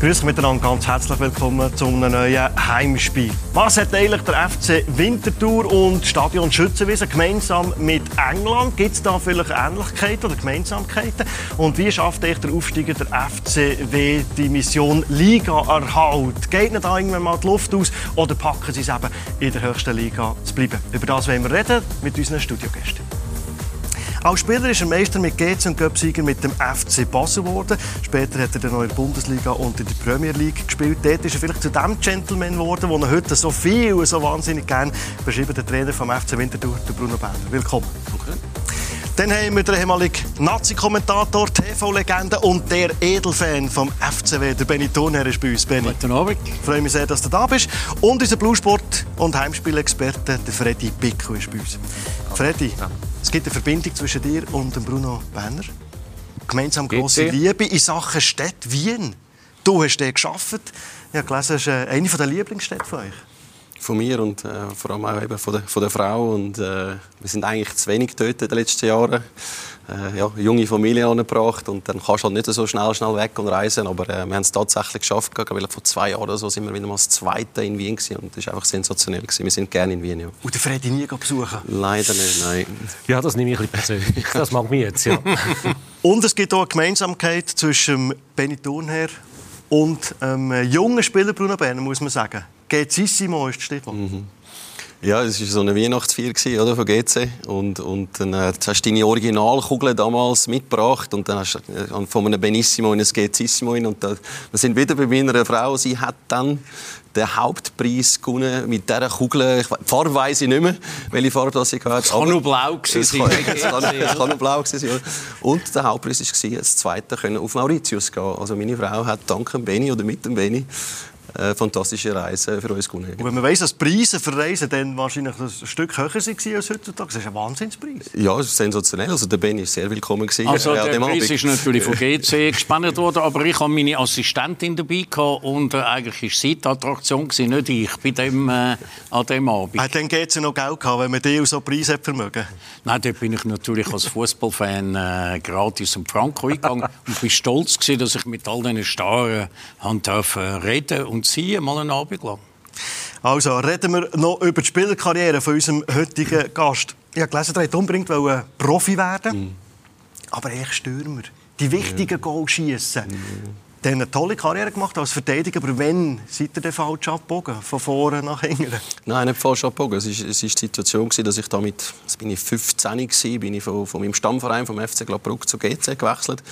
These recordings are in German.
Grüß miteinander, ganz herzlich willkommen zu einem neuen Heimspiel. Was hat eigentlich der FC Winterthur und Stadion Schützenwiese gemeinsam mit England? Gibt es da vielleicht Ähnlichkeiten oder Gemeinsamkeiten? Und wie schafft euch der Aufsteiger der FCW die Mission Liga-Erhalt? Geht nicht da irgendwann mal die Luft aus oder packen sie es eben in der höchsten Liga zu bleiben? Über das wollen wir reden mit unseren Studiogästen. Als Spieler ist er Meister mit GC und Göpsieger mit dem FC Basel geworden. Später hat er in der Bundesliga und in der Premier League gespielt. Dort ist er vielleicht zu dem Gentleman geworden, den er heute so viel, so wahnsinnig gerne beschreibt, der Trainer vom FC Winterthur, Bruno Berner. Willkommen. Okay. Dann haben wir den ehemaligen Nazi-Kommentator, TV-Legende und der Edelfan vom FCW, der Benny Thurnherr ist bei uns. Benny. Guten Abend. Ich freue mich sehr, dass du da bist. Und unser Bluesport- und Heimspielexperte, der Freddy Bicko, ist bei uns. Freddy, ja. Es gibt eine Verbindung zwischen dir und Bruno Berner. Gemeinsam große Liebe in Sachen Stadt Wien. Du hast dort gearbeitet. Ich habe gelesen, das ist äh, eine der Lieblingsstädte von euch. Von mir und äh, vor allem auch eben von der, von der Frau. Und, äh, wir sind eigentlich zu wenig getötet in den letzten Jahren äh, ja, junge Familie angebracht und dann kannst du halt nicht so schnell, schnell weg und reisen, aber äh, wir haben es tatsächlich geschafft. Weil vor zwei Jahren oder so sind wir wieder mal das Zweite in Wien gewesen, und das ist einfach sensationell gewesen. Wir sind gerne in Wien. Ja. Und der Freddy nie besuchen? Leider nicht, nein. Ja, das nehme ich ein bisschen persönlich. Das mag mich jetzt, ja. und es gibt auch eine Gemeinsamkeit zwischen Benny Thurnherr und einem jungen Spieler Bruno Berner, muss man sagen. Gezissimo ist das Stichwort. Mhm. Ja, es war so eine Weihnachtsfeier oder, von GC. Und, und dann äh, hast du deine Originalkugel damals mitgebracht. Und dann hast du äh, von einem Benissimo in ein Gezissimo hin. Und da, wir sind wieder bei meiner Frau. Sie hat dann den Hauptpreis gewonnen mit dieser Kugel. Die Farbe weiss ich nicht mehr, welche Farbe das ich hatte. Es kann nur blau sein. Es kann, es kann nur blau sein. Und der Hauptpreis war, das zweite können auf Mauritius gehen. Also meine Frau hat dank dem Beni oder mit dem Beni äh, fantastische Reise für uns gewonnen. Und wenn man weiss, dass die Preise für Reisen dann wahrscheinlich ein Stück höher waren als heutzutage, das ist ein Wahnsinnspreis. Ja, sensationell. Also der Ben war sehr willkommen. Gewesen, also der Preis ist natürlich von GC gespannt worden, aber ich habe meine Assistentin dabei gehabt und äh, eigentlich war sie die Attraktion, gewesen, nicht ich, bei dem, äh, an dem Abend. Hat dann GC noch Geld gehabt, wenn man die so Preise hat vermögen? Nein, dort bin ich natürlich als Fußballfan äh, gratis am Franco eingegangen und bin stolz gewesen, dass ich mit all diesen Starren reden und sie mal einen Abend lang. Also, reden wir noch über die Spielerkarriere von unserem heutigen Gast. Ich habe gelesen, er wollte unbedingt Profi werden, mm. aber echt Stürmer. Die wichtigen mm. Goals schießen. Mm. Der hat eine tolle Karriere gemacht als Verteidiger, aber wenn seid ihr denn falsch abgebogen? Von vorne nach hinten? Nein, nicht falsch abgebogen. Es war die Situation, dass ich damit, das bin ich 15 war, bin ich von, von meinem Stammverein, vom FC Gladbruck zu GC gewechselt.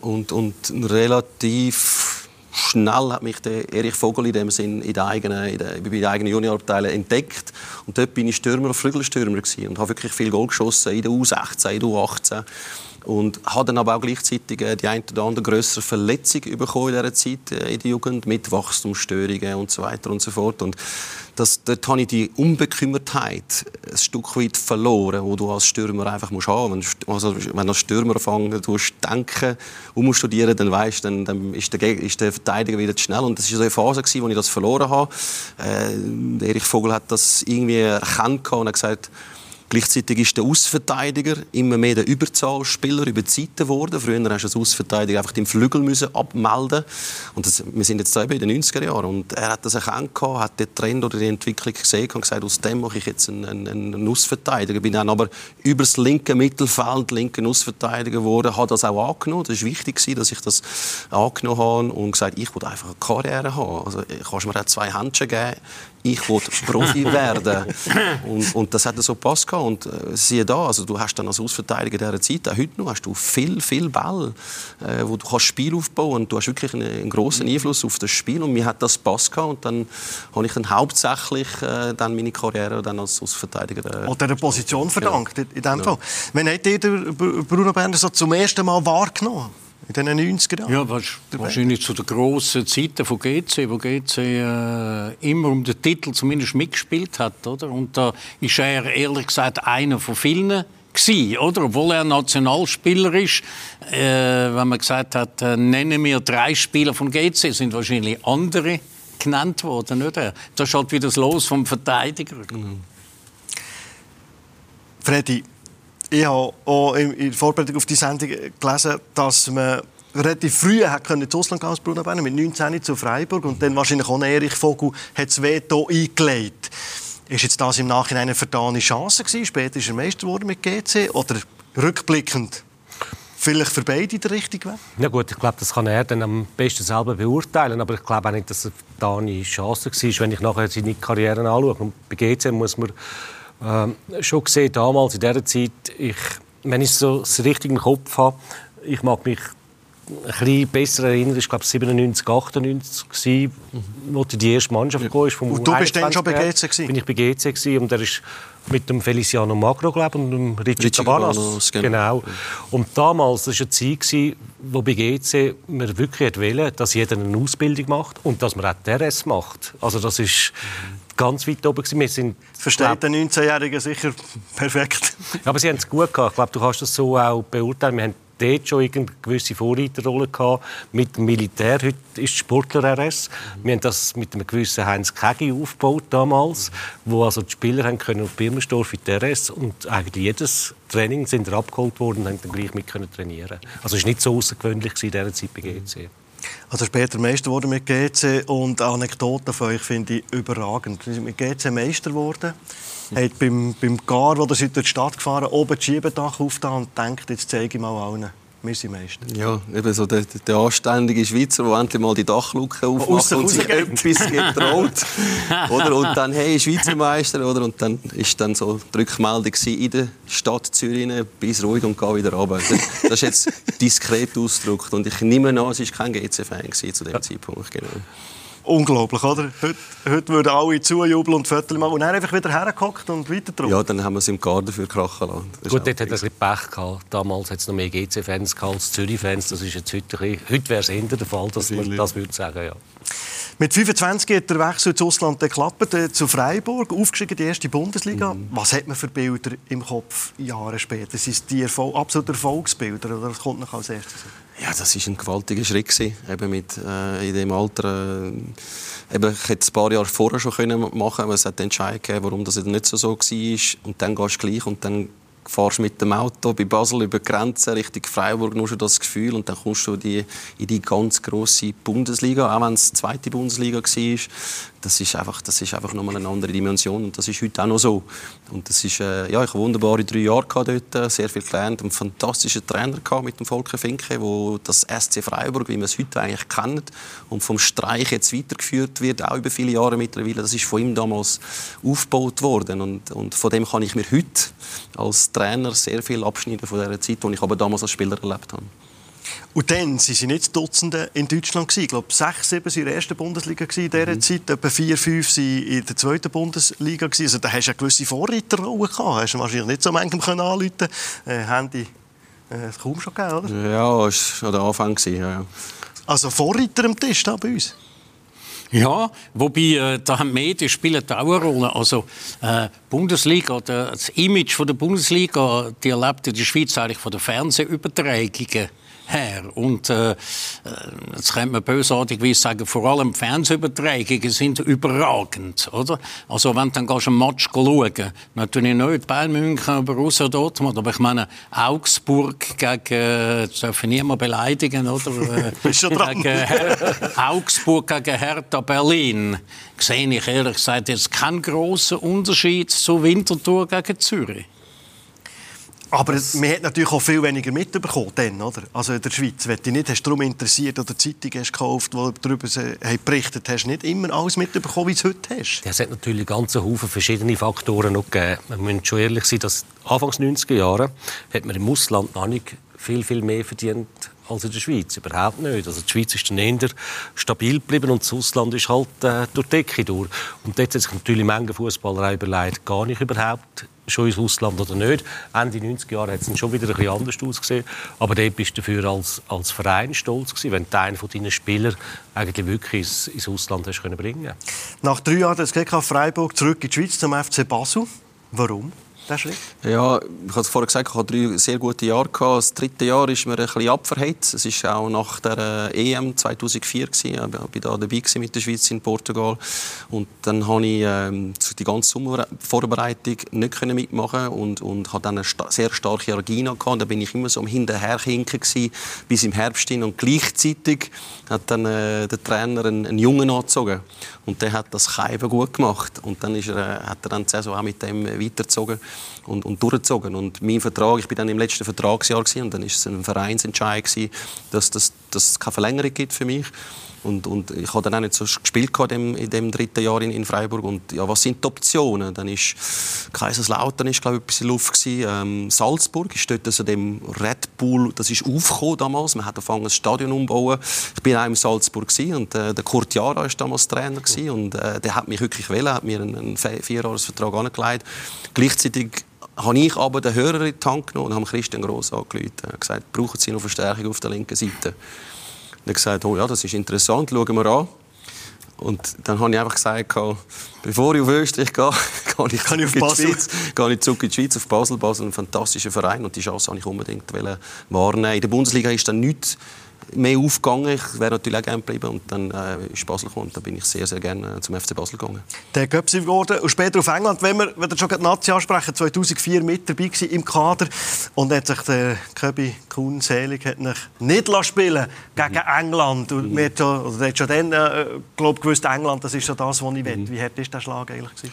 Und, und relativ schnell hat mich der Erich Vogel in dem Sinn in der eigenen, in der, bei der eigenen Juniorabteilung entdeckt. Und dort bin ich Stürmer, Flügelstürmer gewesen und habe wirklich viel Goal geschossen in der U16, in der U18 und habe dann aber auch gleichzeitig äh, die ein oder andere größere Verletzung bekommen in dieser Zeit äh, in der Jugend mit Wachstumsstörungen und so weiter und so fort und das, dort habe ich die Unbekümmertheit ein Stück weit verloren, wo du als Stürmer einfach musst haben musst. Also, wenn du als Stürmer anfangen tust, denken, umstudieren, dann weißt dann, dann ist, der, ist der Verteidiger wieder zu schnell. Und das war so eine Phase, gewesen, wo ich das verloren habe. Äh, Erich Vogel hat das irgendwie erkannt und hat gesagt, Gleichzeitig ist der Außenverteidiger immer mehr der Überzahlspieler über die Seite geworden. Früher hast du als Außenverteidiger einfach den Flügel müssen abmelden und das, Wir sind jetzt in den 90er Jahren und er hat das erkannt, hat den Trend oder die Entwicklung gesehen und gesagt, aus dem mache ich jetzt einen, einen, einen Außenverteidiger. Bin dann aber über das linke Mittelfeld linken Außenverteidiger geworden, habe das auch angenommen. Das war wichtig, dass ich das angenommen habe und gesagt, ich wollte einfach eine Karriere haben. Also, kannst mir auch zwei Händchen geben ich wollte Profi werden. Und, und, das hat so gepasst. Und äh, siehe da, also du hast dann als Ausverteidiger dieser Zeit, auch heute noch, hast du viel, viel Ball, äh, wo du kannst Spiel aufbauen und du hast wirklich einen, einen großen Einfluss auf das Spiel. Und mir hat das gepasst. Und dann habe ich dann hauptsächlich äh, dann meine Karriere dann als Ausverteidiger... Äh, Oder der Position verdankt, ja. in dem Fall. Wann hat ihr Bruno Berner so zum ersten Mal wahrgenommen? In den 90er Jahren? Ja, wahrscheinlich zu den grossen Zeiten von GC, wo GC äh, immer um den Titel zumindest mitgespielt hat. Oder? Und da ist er ehrlich gesagt einer von vielen gewesen, oder? Obwohl er Nationalspieler ist, äh, wenn man gesagt hat, äh, nennen wir drei Spieler von GC, sind wahrscheinlich andere genannt worden, nicht? Das ist halt wieder das Los vom Verteidiger. Mhm. Freddy, ich habe auch in der Vorbereitung auf die Sendung gelesen, dass man relativ früh hat können ins Ausland gehen als Bruno Berner, mit 19 zu Freiburg und dann wahrscheinlich auch Erich Vogel hat das Veto eingelegt. Ist jetzt das im Nachhinein eine vertane Chance gewesen? Später ist er Meister geworden mit GC oder rückblickend vielleicht für beide der richtige Weg? Ja gut, ich glaube, das kann er dann am besten selber beurteilen, aber ich glaube auch nicht, dass es eine Chance war, wenn ich nachher seine Karriere anschaue. Und bei GC muss man äh, schon sehen, damals in dieser Zeit, ich, wenn ich so das richtige im Kopf habe, ich mag mich ein bisschen besser erinnern, ich glaube 97, 98 gewesen, mhm. wo die erste Mannschaft ja. kam. Vom und du bist dann schon bei GC gewesen? Bin ich bei GC gewesen und er ist mit dem Feliciano Magro glaube und dem Richard Cabanas. Genau. genau. Und damals war eine Zeit, gewesen, wo bei GC wir wirklich wollen, dass jeder eine Ausbildung macht und dass man auch DRS macht. Also das ist ganz weit oben gewesen. Wir sind, Versteht der 19-Jährige sicher perfekt. aber sie haben es gut gehabt. Ich glaube, du kannst das so auch beurteilen. Wir haben dort schon eine gewisse Vorreiterrolle gehabt mit dem Militär. Heute ist Sportler-RS. Wir haben das mit einem gewissen Heinz Kegi aufgebaut damals, wo also die Spieler haben können auf Birmenstorf in der RS und eigentlich jedes Training sind abgeholt worden und haben dann gleich mit können trainieren. Also es war nicht so außergewöhnlich in dieser Zeit bei GC. Also später Meister wurde mit GC und Anekdoten von euch finde ich überragend. Wir sind mit GC Meister geworden hat beim, beim Gar, wo er durch die Stadt gefahren oben das Schiebedach aufgetan und denkt, jetzt zeige ich mal allen. Wir sind Meister. Ja, eben so der, der anständige Schweizer, der endlich mal die Dachluke aufmacht und sich etwas getraut. oder? Und dann, hey, Schweizer Meister, oder? Und dann ist dann so die Rückmeldung in der Stadt Zürich, bis ruhig und geh wieder runter. Das ist jetzt diskret ausgedrückt. Und ich nehme an, es war kein GC-Fan zu dem Zeitpunkt. Genau. Unglaublich, oder? Heute, heute würden alle zujubeln und Fotos machen und dann einfach wieder hergehockt und weiter drauf. Ja, dann haben wir es im Garten für krachen lassen. Gut, dort hat er ein bisschen Pech gehabt. Damals hat es noch mehr GC-Fans als Zürich-Fans. Das ist jetzt heute, heute wäre es eher der Fall, dass man das würde sagen, ja. Mit 25 hat der Wechsel ins Ausland geklappt, äh, zu Freiburg, aufgestiegen in die erste Bundesliga. Mhm. Was hat man für Bilder im Kopf Jahre später? Sind die Erfol absolut Erfolgsbilder oder was kommt noch als erstes? Ja, das war ein gewaltiger Schritt eben mit äh, in dem Alter. Äh, eben, ich hätte es ein paar Jahre vorher schon können machen, aber es hat den Entscheid gegeben, warum das nicht so so war. Und dann gehst du gleich und dann fährst mit dem Auto bei Basel über die Grenze Richtung Freiburg, nur schon das Gefühl und dann kommst du die, in die ganz große Bundesliga, auch wenn es die zweite Bundesliga war. Das ist einfach, das ist einfach nochmal eine andere Dimension und das ist heute auch noch so. Und das ist, äh, ja, ich habe wunderbare drei Jahre dort, äh, sehr viel gelernt, einen fantastischen Trainer gehabt mit dem Volker Finke, wo das SC Freiburg, wie man es heute eigentlich kennt und vom Streich jetzt weitergeführt wird, auch über viele Jahre mittlerweile, das ist von ihm damals aufgebaut worden und, und von dem kann ich mir heute als Trainer sehr viel abschneiden von der Zeit, die ich aber damals als Spieler erlebt habe. Und dann waren sie nicht Dutzende in Deutschland. Ich glaube, sechs, sieben waren in der ersten Bundesliga in dieser mhm. Zeit. Etwa vier, fünf waren in der zweiten Bundesliga. Also da hast du eine gewisse Vorreiterrolle gehabt. Hast du wahrscheinlich nicht so manchem anrufen können. Äh, Handy äh, kaum schon gegeben, oder? Ja, das war der Anfang. Ja. Also Vorreiter am Tisch da bei uns? Ja, wobei äh, da haben Medien spielen auch eine Rolle. Also äh, Bundesliga, das Image von der Bundesliga, die erlebt in der Schweiz eigentlich von den Fernsehübertragungen her. Und äh, jetzt könnte man bösartig sagen, vor allem Fernsehübertragungen sind überragend, oder? Also wenn du dann gehst, einen Match schauen, natürlich nicht Bayern München, Borussia Dortmund, aber ich meine Augsburg gegen, das darf ich niemand beleidigen, oder? gegen Her Augsburg gegen Hertha Berlin sehe ich ehrlich gesagt jetzt keinen grossen Unterschied zu Winterthur gegen Zürich. Aber man hat natürlich auch viel weniger mitbekommen, dann, oder? Also in der Schweiz. Wenn du nicht hast darum interessiert oder Zeitung hast gekauft, wo darüber berichtet hast, nicht immer alles mitbekommen, wie du es heute hast. Es hat natürlich ganz Haufen verschiedene Faktoren noch gegeben. Wir müssen schon ehrlich sein, dass Anfangs 90er Jahre hat man im Ausland noch nicht viel, viel mehr verdient als in der Schweiz. Überhaupt nicht. Also die Schweiz ist dann eher stabil geblieben und das Ausland ist halt äh, durch die Decke durch. Und dort hat sich natürlich Menge Fußballer überlegt, gar nicht überhaupt schon ins Ausland oder nicht. Ende 90er Jahre hat es schon wieder ein bisschen anders ausgesehen. Aber dort bist du dafür als, als Verein stolz gewesen, wenn du einen von deinen Spielern eigentlich wirklich ins, ins Ausland hast können bringen Nach drei Jahren das GK Freiburg zurück in die Schweiz zum FC Basel. Warum? Der Schritt? Ja, ich habe vorher gesagt, ich hatte drei sehr gute Jahre. Gehabt. Das dritte Jahr ist mir ein bisschen abverheizt. Es war auch nach der EM 2004. Gewesen. Ich war da dabei mit der Schweiz in Portugal. Und dann konnte ich ähm, die ganze Sommervorbereitung nicht mitmachen und, und hatte dann eine sehr starke Angina. Gehabt. Da bin ich immer so am Hinterherhinken bis im Herbst hin. Und gleichzeitig hat dann äh, der Trainer einen, einen Jungen angezogen. Und der hat das Keiben gut gemacht. Und dann ist er, äh, hat er dann die Saison auch mit dem weitergezogen und, und durchgezogen. Und mein Vertrag, ich bin dann im letzten Vertragsjahr gewesen, und dann ist es ein Vereinsentscheid gewesen, dass, dass es keine Verlängerung gibt für mich. Und, und ich habe dann auch nicht so gespielt in dem, in dem dritten Jahr in, in, Freiburg. Und ja, was sind die Optionen? Dann ist Kaiserslautern ist glaube ich etwas in Luft gewesen. Ähm, Salzburg ist dort also dem Red Bull, das ist aufgekommen damals. Man hat angefangen das Stadion umbauen. Ich bin auch in Salzburg und äh, der Kurt Jara ist damals Trainer gewesen, und äh, der hat mich wirklich wählen, hat mir einen, einen Vierjahresvertrag angelegt. Gleichzeitig habe ich aber den Hörer in die Hand genommen und habe Christian Gross angerufen. Er hat gesagt, brauchen Sie noch Verstärkung auf der linken Seite? Und er gesagt, oh ja, das ist interessant, schauen wir an. Und dann habe ich einfach gesagt, bevor ich auf Österreich gehe, gehe ich, Kann ich auf Basel? Schweiz, gehe ich zurück in die Schweiz, auf Basel. Basel ein fantastischer Verein und die Chance wollte ich unbedingt wahrnehmen. In der Bundesliga ist dann nichts mehr aufgegangen. Ich wäre natürlich auch gerne geblieben. Und dann äh, ist Basel gekommen. Dann bin ich sehr, sehr gerne äh, zum FC Basel gegangen. Der Göpsi geworden und später auf England. Wenn wir, wenn wir schon die Nazi ansprechen, 2004 mit dabei im Kader. Und hat sich der Köbi Kuhn selig hat nicht spielen gegen mhm. England. Und mhm. schon, oder hat schon dann äh, glaub, gewusst, England, das ist so das, was ich will. Mhm. Wie hart war der Schlag eigentlich? Gewesen?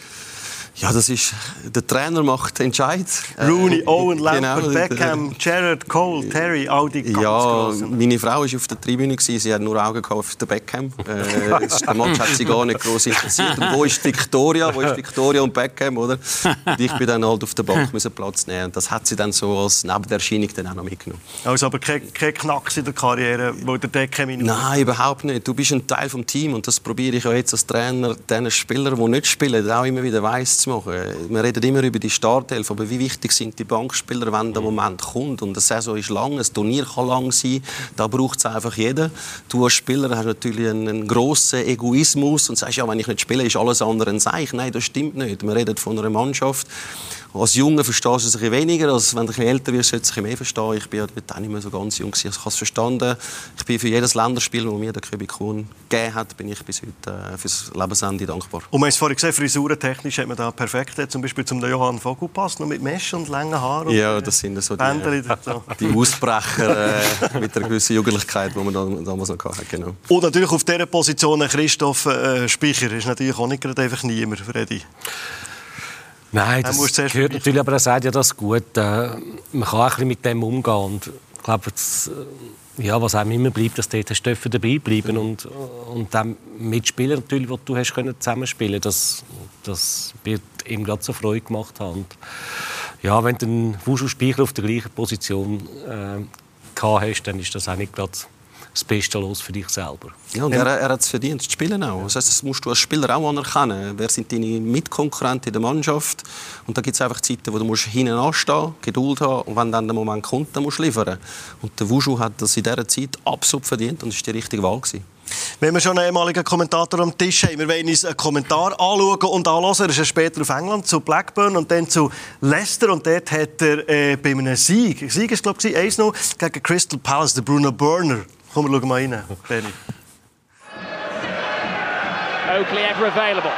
Ja, das ist, der Trainer macht den Entscheid. Rooney, äh, Owen, Lampard, genau, Beckham, Gerrard, Cole, Terry, all die ganz Ja, grossen. meine Frau war auf der Tribüne, sie hat nur Augen auf den Beckham. Äh, der Match hat sie gar nicht groß interessiert. Und wo ist Victoria? Wo ist Victoria und Beckham, oder? Und ich bin dann halt auf der Bank müssen Platz nehmen. Und das hat sie dann so als Nebenerscheinung dann auch noch mitgenommen. Also aber kein, kein Knacks in der Karriere, wo der Beckham in Nein, überhaupt nicht. Du bist ein Teil des Teams und das probiere ich auch jetzt als Trainer, den Spielern, die nicht spielen, auch immer wieder weiss zu machen. Wir reden immer über die Startelf, aber wie wichtig sind die Bankspieler, wenn der Moment kommt? Und eine Saison ist lang, ein Turnier kann lang sein, da braucht es einfach jeden. Du als Spieler hast natürlich einen, einen grossen Egoismus und sagst, ja, wenn ich nicht spiele, ist alles andere ein Seich. Nein, das stimmt nicht. Wir reden von einer Mannschaft, als Junge verstehst du es ein weniger, als wenn du ein älter wirst, solltest du mehr verstehen. Ich bin auch nicht mehr so ganz jung, ich habe es verstanden. Ich bin für jedes Länderspiel, das mir der Köbi Kuhn gegeben hat, bin ich bis heute äh, fürs Lebensende dankbar. Und man hat es vorhin gesehen, frisurentechnisch hat man da perfekt, zum Beispiel zum Johann Vogel passt, noch mit Mesh und langen Haaren. Ja, das sind so die, so. die Ausbrecher äh, mit einer gewissen Jugendlichkeit, die man damals noch hatte. Genau. Und natürlich auf dieser Position Christoph äh, Speicher ist natürlich auch nicht gerade einfach niemand, Freddy. Nein, das gehört natürlich, aber er sagt ja das gut. Äh, man kann auch ein mit dem umgehen. Und ich glaube, das, äh, ja, was einem immer bleibt, dass dort hast du dabei bleiben und, und dann Mitspieler natürlich, die du hast können zusammenspielen das, das wird ihm gerade so Freude gemacht haben. Und ja, wenn du einen Wushu-Speicher auf der gleichen Position äh, hast, dann ist das auch nicht gerade das Beste los für dich selber. Ja, und er, er hat es verdient, zu spielen auch. Das, heißt, das musst du als Spieler auch anerkennen. Wer sind deine Mitkonkurrenten in der Mannschaft? Und da gibt es einfach Zeiten, wo du musst hinten anstehen Geduld haben und wenn dann der Moment kommt, dann musst du liefern. Und der Wushu hat das in dieser Zeit absolut verdient und das war die richtige Wahl. Gewesen. Wenn wir schon einen ehemaligen Kommentator am Tisch haben, wir wollen uns einen Kommentar anschauen und anhören. Er ist später auf England zu Blackburn und dann zu Leicester. Und dort hat er äh, bei einem Sieg, Sieg ist glaube ich 1 gegen Crystal Palace, der Bruno Burner, Kom, wir mal rein, Benny. Oakley ever available.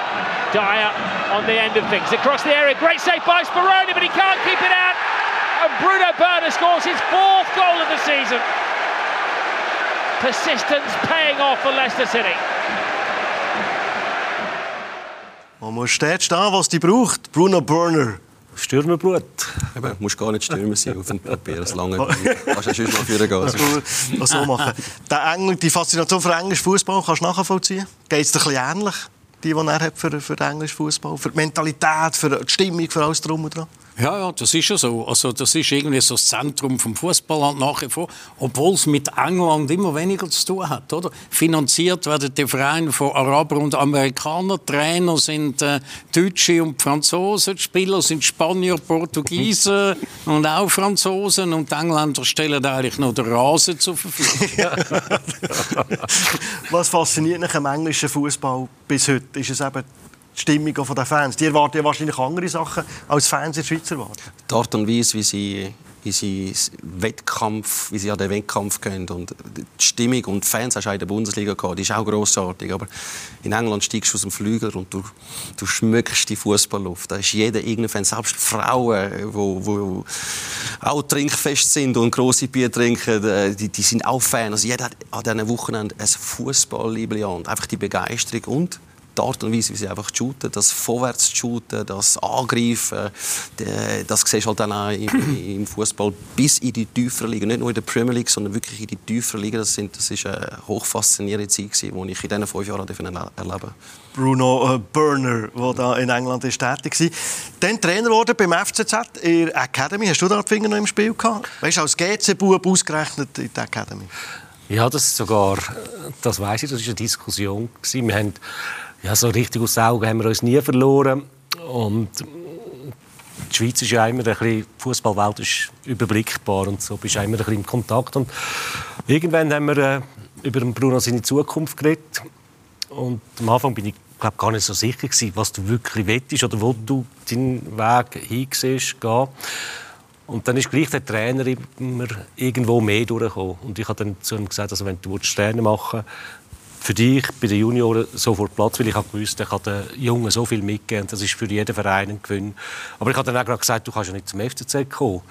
Dyer on the end of things. Across the area. Great save by Speroni, but he can't keep it out. And Bruno Berner scores his fourth goal of the season. Persistence paying off for Leicester City. Man muss dort stehen, was die braucht. Bruno Burner. Stürmerblut. Eben, musst gar nicht Stürmer sein auf dem Papier. Das lange kannst du sonst mal führen gehen. Was so machen. Der Engl, die Faszination für englischen Fußball kannst du nachvollziehen? Geht es dir ein ähnlich, die, die er hat für, für den englischen Fußball? Für die Mentalität, für die Stimmung, für alles drum und dran? Ja, ja, das ist ja so. Also das ist irgendwie so das Zentrum vom Fußballland nach wie vor, obwohl es mit England immer weniger zu tun hat, oder? Finanziert werden die Vereine von Arabern und Amerikanern, Trainer sind äh, Deutsche und Franzosen, die Spieler sind Spanier, Portugiesen und auch Franzosen und die Engländer stellen eigentlich nur den Rasen zur Verfügung. Was fasziniert mich am englischen Fußball bis heute? Ist es eben die Stimmung der Fans. Die erwarten ja wahrscheinlich andere Sachen als Fans in der Schweiz erwarten. Die Art und Weise, wie sie wie sie Wettkampf, wie sie an den Wettkampf gehen und die Stimmung und die Fans hast du in der Bundesliga gehabt, die ist auch grossartig. Aber in England steigst du aus dem Flügel und du, du schmückst die Fußballluft. Da ist jeder irgendein Fan, selbst Frauen, wo, wo auch trinkfest sind und große Bier trinken, äh, die, die sind auch Fans. Also jeder hat an diesen Wochenende ein und einfach die Begeisterung und die Art und Weise, wie sie einfach shooten, das vorwärts shooten, das Angreifen, das siehst du halt dann auch im, im Fußball bis in die tieferen Ligen, nicht nur in der Premier League, sondern wirklich in die tieferen Ligen. Das, sind, das ist eine hochfaszinierende Zeit, die ich in diesen fünf Jahren erleben durfte. Bruno äh, Burner, der da in England ist tätig war. Dann Trainer wurde beim FCZ in der Academy. Hast du da die Finger noch im Spiel gehabt? Weißt du, als GC-Bub ausgerechnet in der Academy? Ja, das sogar, das weiß ich, das war eine Diskussion. Wir haben ja, so richtig aus den Augen haben wir uns nie verloren. Und die Schweiz ist ja immer ein bisschen, die Fußballwelt ist überblickbar und so bist du immer ein bisschen im Kontakt. Und irgendwann haben wir äh, über Bruno seine Zukunft geredet. Und am Anfang bin ich glaube gar nicht so sicher gewesen, was du wirklich willst oder wo du deinen Weg hinsiehst, gehen. Und dann ist gleich der Trainer immer irgendwo mehr durchgekommen. Und ich habe dann zu ihm gesagt, also wenn du Trainer machen willst, für dich bei den Junioren sofort Platz, weil ich habe gewusst, ich kann den Jungen so viel mitgeben. Das ist für jeden Verein ein Gewinn. Aber ich habe dann auch gerade gesagt, du kannst ja nicht zum FCZ kommen.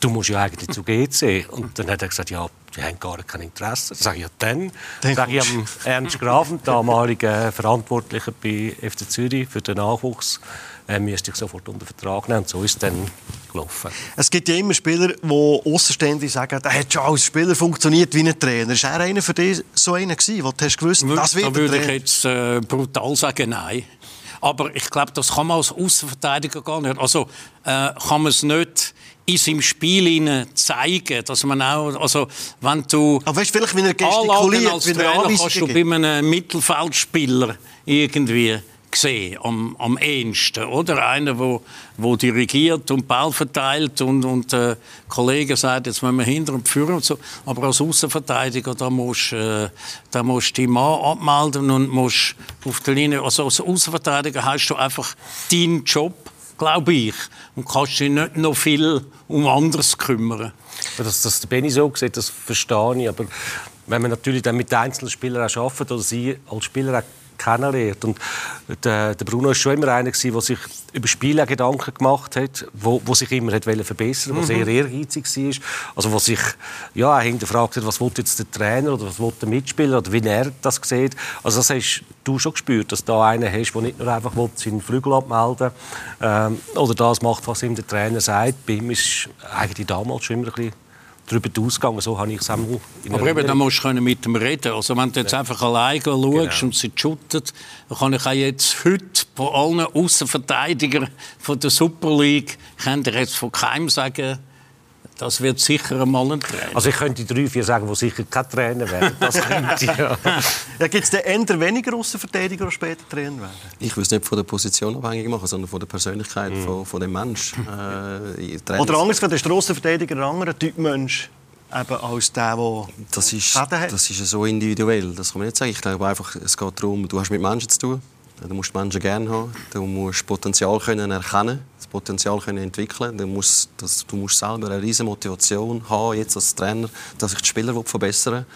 Du musst ja eigentlich zu GC. Und dann hat er gesagt, ja, die haben gar kein Interesse. Dann sage ich, ja, dann. Dann sage ich am Ernst Grafen, damaligen Verantwortlichen bei FC Zürich für den Nachwuchs, äh, müsste ich sofort unter Vertrag nehmen. Und so ist es dann gelaufen. Es gibt ja immer Spieler, die Außenständig sagen, der hat schon als Spieler funktioniert wie ein Trainer. Ist er einer für dich so einer gewesen, wo du hast gewusst, das wird Da würde ich jetzt äh, brutal sagen, nein. Aber ich glaube, das kann man als Außenverteidiger gar nicht. Also äh, kann man es nicht in seinem Spiel zeigen, dass man auch, also wenn du Aber weißt, vielleicht, wenn er gestikuliert, als Trainer kannst du bei einem Mittelfeldspieler irgendwie gesehen, am, am ehesten, oder? Einer, wo, wo dirigiert und Ball verteilt und, und äh, Kollege sagt, jetzt müssen wir hinter und führen und so. Aber als Außenverteidiger, da musst, äh, da musst du die Mann abmelden und musst auf der Linie, also als Außenverteidiger hast du einfach deinen Job, glaube ich, und kannst dich nicht noch viel um anderes kümmern. Dass das Benny so sieht, das verstehe ich, aber wenn man natürlich dann mit einzelnen Spielern auch arbeitet oder sie als Spieler auch kennenlernt. Und der, der Bruno war schon immer einer, der sich über Spiele Gedanken gemacht hat, wo, wo sich immer hat verbessern wollte, mhm. sehr ehrgeizig war. Also wo sich ja, hinterfragt hat, was will jetzt der Trainer oder was will der Mitspieler oder wie er das sieht. Also das hast du schon gespürt, dass da einer hast, der nicht nur einfach seinen Flügel abmelden ähm, oder das macht, was ihm der Trainer sagt. Bei ihm ist eigentlich damals schon immer ein bisschen darüber ausgegangen. So habe ich es Aber eben, da musst du mit ihm reden. Also wenn du jetzt ja. einfach alleine schaust genau. und sie shootet, dann kann ich auch jetzt heute von allen Außenverteidigern von der Super League, kann ich jetzt von keinem sagen, das wird sicher einmal ein Trainer. Also ich könnte drei, vier sagen, die sicher kein Trainer werden. Das könnte ja. ja Gibt es denn eher weniger Außenverteidiger, die später Trainer werden? Ich will es nicht von der Position abhängig machen, sondern von der Persönlichkeit mm. von, von dem Menschen. Äh, Oder anders gesagt, ist der Außenverteidiger ein anderer Typ Mensch? Eben als der, der das ist, das ist so individuell, das kann man nicht sagen. Ich glaube einfach, es geht darum, du hast mit Menschen zu tun. Du musst Menschen gerne haben. Du musst Potenzial können erkennen, das Potenzial können entwickeln. Du musst, das, du musst selber eine riesige Motivation haben, jetzt als Trainer, dass ich die Spieler verbessern will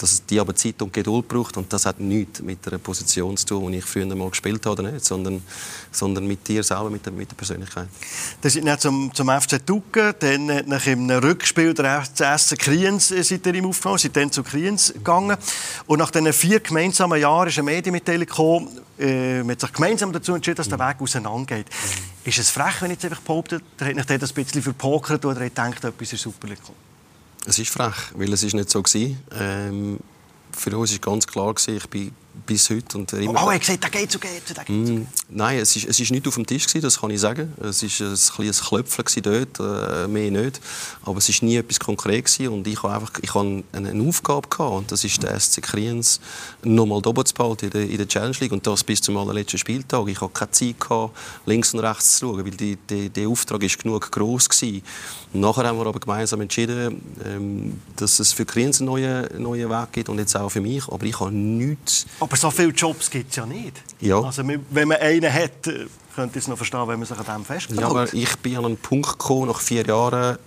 dass die aber Zeit und Geduld braucht und das hat nichts mit der Position zu tun, die ich früher mal gespielt habe, nicht, sondern, sondern mit dir selber, mit der, mit der Persönlichkeit. Dann sind nicht zum, zum FC Tucken, dann nach im Rückspiel der FC Kriens äh, seid ihr ihm aufgefallen, seid dann zu Kriens gegangen und nach diesen vier gemeinsamen Jahren ist eine Medienmitteilung gekommen, äh, man hat sich gemeinsam dazu entschieden, dass der Weg auseinandergeht. Mhm. Ist es frech, wenn ich jetzt einfach behaupte, der hat nicht das ein bisschen verpokert oder er denkt, etwas ist super gekommen? Es ist frech, weil es ist nicht so war. Ähm, für uns war ganz klar, ich bin bis heute. Und immer oh, er gesagt, der geht zu GC, der geht mm, Nein, es ist, es ist nicht auf dem Tisch, gewesen, das kann ich sagen. Es war ein, ein Klöpfchen dort, äh, mehr nicht. Aber es war nie etwas konkret gewesen. und ich hatte einfach ich hatte eine Aufgabe gehabt, und das ist der SC Kriens nochmal doppelt zu behalten in der, in der Challenge League und das bis zum allerletzten Spieltag. Ich hatte keine Zeit gehabt, links und rechts zu schauen, weil die, die, der Auftrag ist genug groß gewesen. Nachher haben wir aber gemeinsam entschieden, ähm, dass es für Kriens einen neuen, neuen Weg gibt und jetzt auch für mich. Aber ich habe nichts... Aber so viele Jobs gibt es ja nicht. Ja. Also, wenn man einen hat, äh, könnte ich es noch verstehen, wenn man sich an dem festhält. Ja, aber ich bin an einen Punkt gekommen, nach vier Jahren,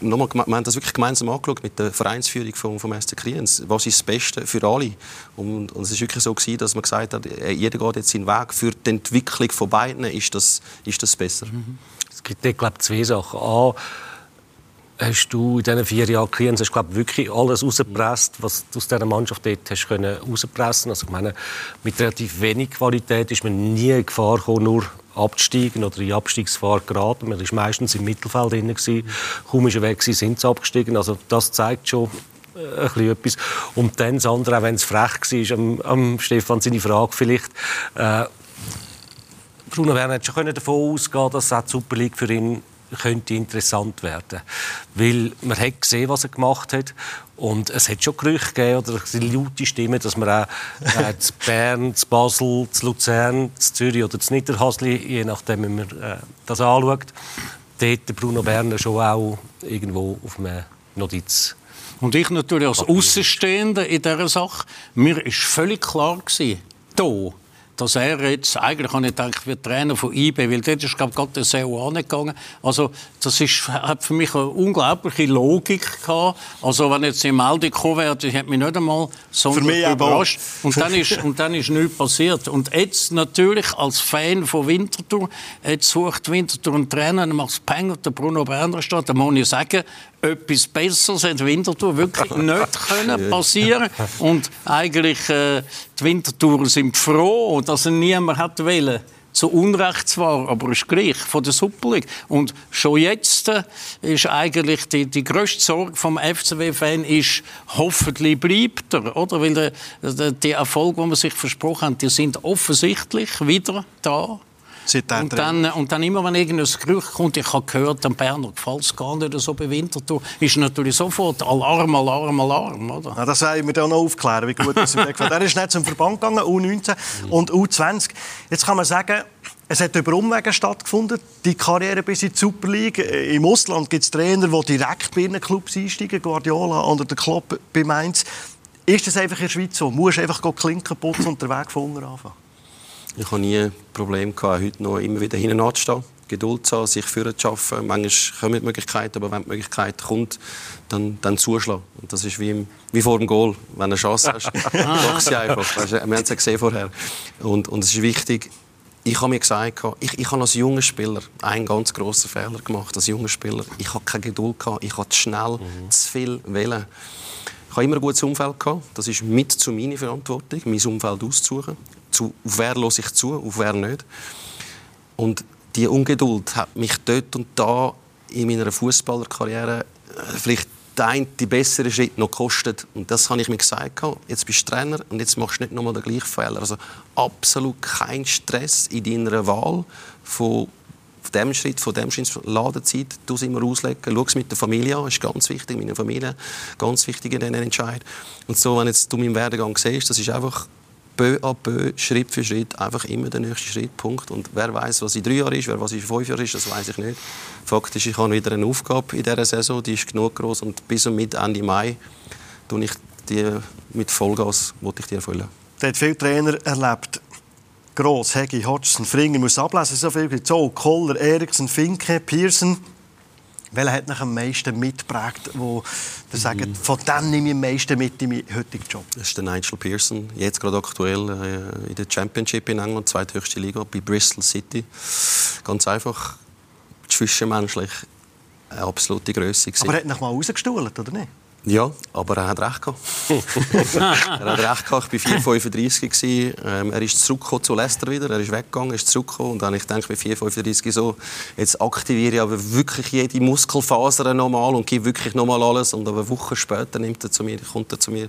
nochmal, wir haben das wirklich gemeinsam angeschaut mit der Vereinsführung vom, vom SC Kriens. Was ist das Beste für alle? Und, und es ist wirklich so gewesen, dass man gesagt hat, äh, jeder geht jetzt seinen Weg. Für die Entwicklung von beiden ist das, ist das besser. Mhm. Es gibt, ich glaube, zwei Sachen. A, hast du in diesen vier Jahren Kriens hast, glaub, wirklich alles rausgepresst, was du aus dieser Mannschaft dort hast können rauspressen Also ich meine, mit relativ wenig Qualität ist man nie in Gefahr gekommen, nur abzusteigen oder in Abstiegsfahrt geraten. Man war meistens im Mittelfeld drin. Gewesen. Kaum ist er weg, sind sie abgestiegen. Also das zeigt schon äh, ein etwas. Und dann das andere, auch wenn es frech war, am, am Stefan seine Frage vielleicht, äh, Bruno Werner hätte schon davon ausgehen dass die Super League für ihn könnte interessant werden. Weil man hat gesehen, was er gemacht hat. Und es hat schon Gerüchte gegeben, oder laute Stimmen, dass man auch äh, zu Bern, zu Basel, zu Luzern, zu Zürich oder zu Niederhasli, je nachdem, wie man äh, das anschaut, dort Bruno Berner schon auch irgendwo auf einem Notiz und ich natürlich als Außenstehender in dieser Sache, mir war völlig klar gewesen, hier, dass er jetzt, eigentlich habe ich gedacht, wird Trainer von IB, weil dort ist, glaube ich, gerade der SEO angegangen. Also, das ist, hat für mich eine unglaubliche Logik gehabt. Also, wenn jetzt die Meldung gekommen wäre, die hat mich nicht einmal so überrascht. Und dann, ist, und dann ist nichts passiert. Und jetzt natürlich als Fan von Winterthur, jetzt sucht Winterthur einen Trainer, dann macht es Peng und der Bruno Berner steht, dann muss ich sagen, etwas Besseres hat Winterthur wirklich nicht können passieren Und eigentlich äh, die Winterthurer sind froh, dass er niemand hat wollen zu Unrecht zwar, aber ist gleich von der Super League. Und schon jetzt äh, ist eigentlich die, die grösste Sorge vom FCW-Fan ist, hoffentlich bleibt er, oder? Weil der, der, die Erfolge, die man sich versprochen hat, die sind offensichtlich wieder da. Und dann, und dann immer, wenn irgendein Gerücht kommt, ich habe gehört, dem Berner gefällt es gar nicht so bei Winterthur, ist natürlich sofort Alarm, Alarm, Alarm. Oder? Ja, das wollen wir dann noch aufklären, wie gut das ist. Er ist nicht zum Verband gegangen, U19 und U20. Jetzt kann man sagen, es hat über Umwege stattgefunden, die Karriere bis in die Super League. Im Ausland gibt es Trainer, die direkt bei einem Clubs einsteigen, Guardiola oder der Klopp bei Mainz. Ist das einfach in der Schweiz so? Musst du einfach Klinken putzen und den Weg von unten anfangen? Ich habe nie Probleme gehabt, heute noch immer wieder hinten anzustehen. Geduld zu haben, sich führen zu schaffen. Manchmal kommen die Möglichkeiten, aber wenn die Möglichkeit kommt, dann, dann zuschlagen. Und das ist wie, im, wie vor dem Goal. Wenn du eine Chance hast, machst du einfach. Weißt, wir haben es ja gesehen vorher. Und, und es ist wichtig, ich habe mir gesagt, ich, ich habe als junger Spieler einen ganz grossen Fehler gemacht. Als junger Spieler, ich habe keine Geduld gehabt, ich habe zu schnell, mhm. zu viel wählen. Ich habe immer ein gutes Umfeld gehabt. Das ist mit zu meiner Verantwortung, mein Umfeld auszusuchen zu, auf wer höre ich zu, auf wer nicht. Und die Ungeduld hat mich dort und da in meiner Fußballerkarriere äh, vielleicht den die bessere Schritt noch gekostet. Und das habe ich mir gesagt. Jetzt bist du Trainer und jetzt machst du nicht nochmal den gleichen Fehler. Also absolut kein Stress in deiner Wahl von dem Schritt, von dem Schritt, Ladezeit, du immer auslegen, schau es mit der Familie an, ist ganz wichtig, meine Familie, ganz wichtig in diesen Entscheid. Und so, wenn jetzt du meinen Werdegang siehst, das ist einfach peu à peu, Schritt für Schritt, einfach immer der nächste Schrittpunkt. Und wer weiß, was in drei Jahren ist, wer was in fünf Jahren ist, das weiß ich nicht. Faktisch, ich habe wieder eine Aufgabe in dieser Saison, die ist genug groß und bis und mit Ende Mai tue ich die mit Vollgas ich die erfüllen. Der hat viele Trainer erlebt. Gross, Hegi, Hodgson, Fringer, muss ablesen, so viel. So, Koller, Eriksen, Finke, Pearson. Welcher hat mich am meisten mitgeprägt, wo der sagt, mhm. von dem nehme ich am meisten mit in meinen heutigen Job? Das ist der Nigel Pearson, jetzt gerade aktuell äh, in der Championship in England, zweithöchste Liga, bei Bristol City. Ganz einfach, zwischenmenschlich eine absolute Größe. Aber er hat noch mal rausgestohlen, oder nicht? Ja, aber er hat recht gehabt. er hat recht gehabt. Ich war 4,35 ähm, Er ist zurückgekommen zu Leicester wieder. Er ist weggegangen, ist zurückgekommen. Und dann ich denke bei 4,35 so, jetzt aktiviere ich aber wirklich jede Muskelfaser nochmal und gebe wirklich nochmal alles. Und eine Woche später nimmt er zu mir, kommt er zu mir,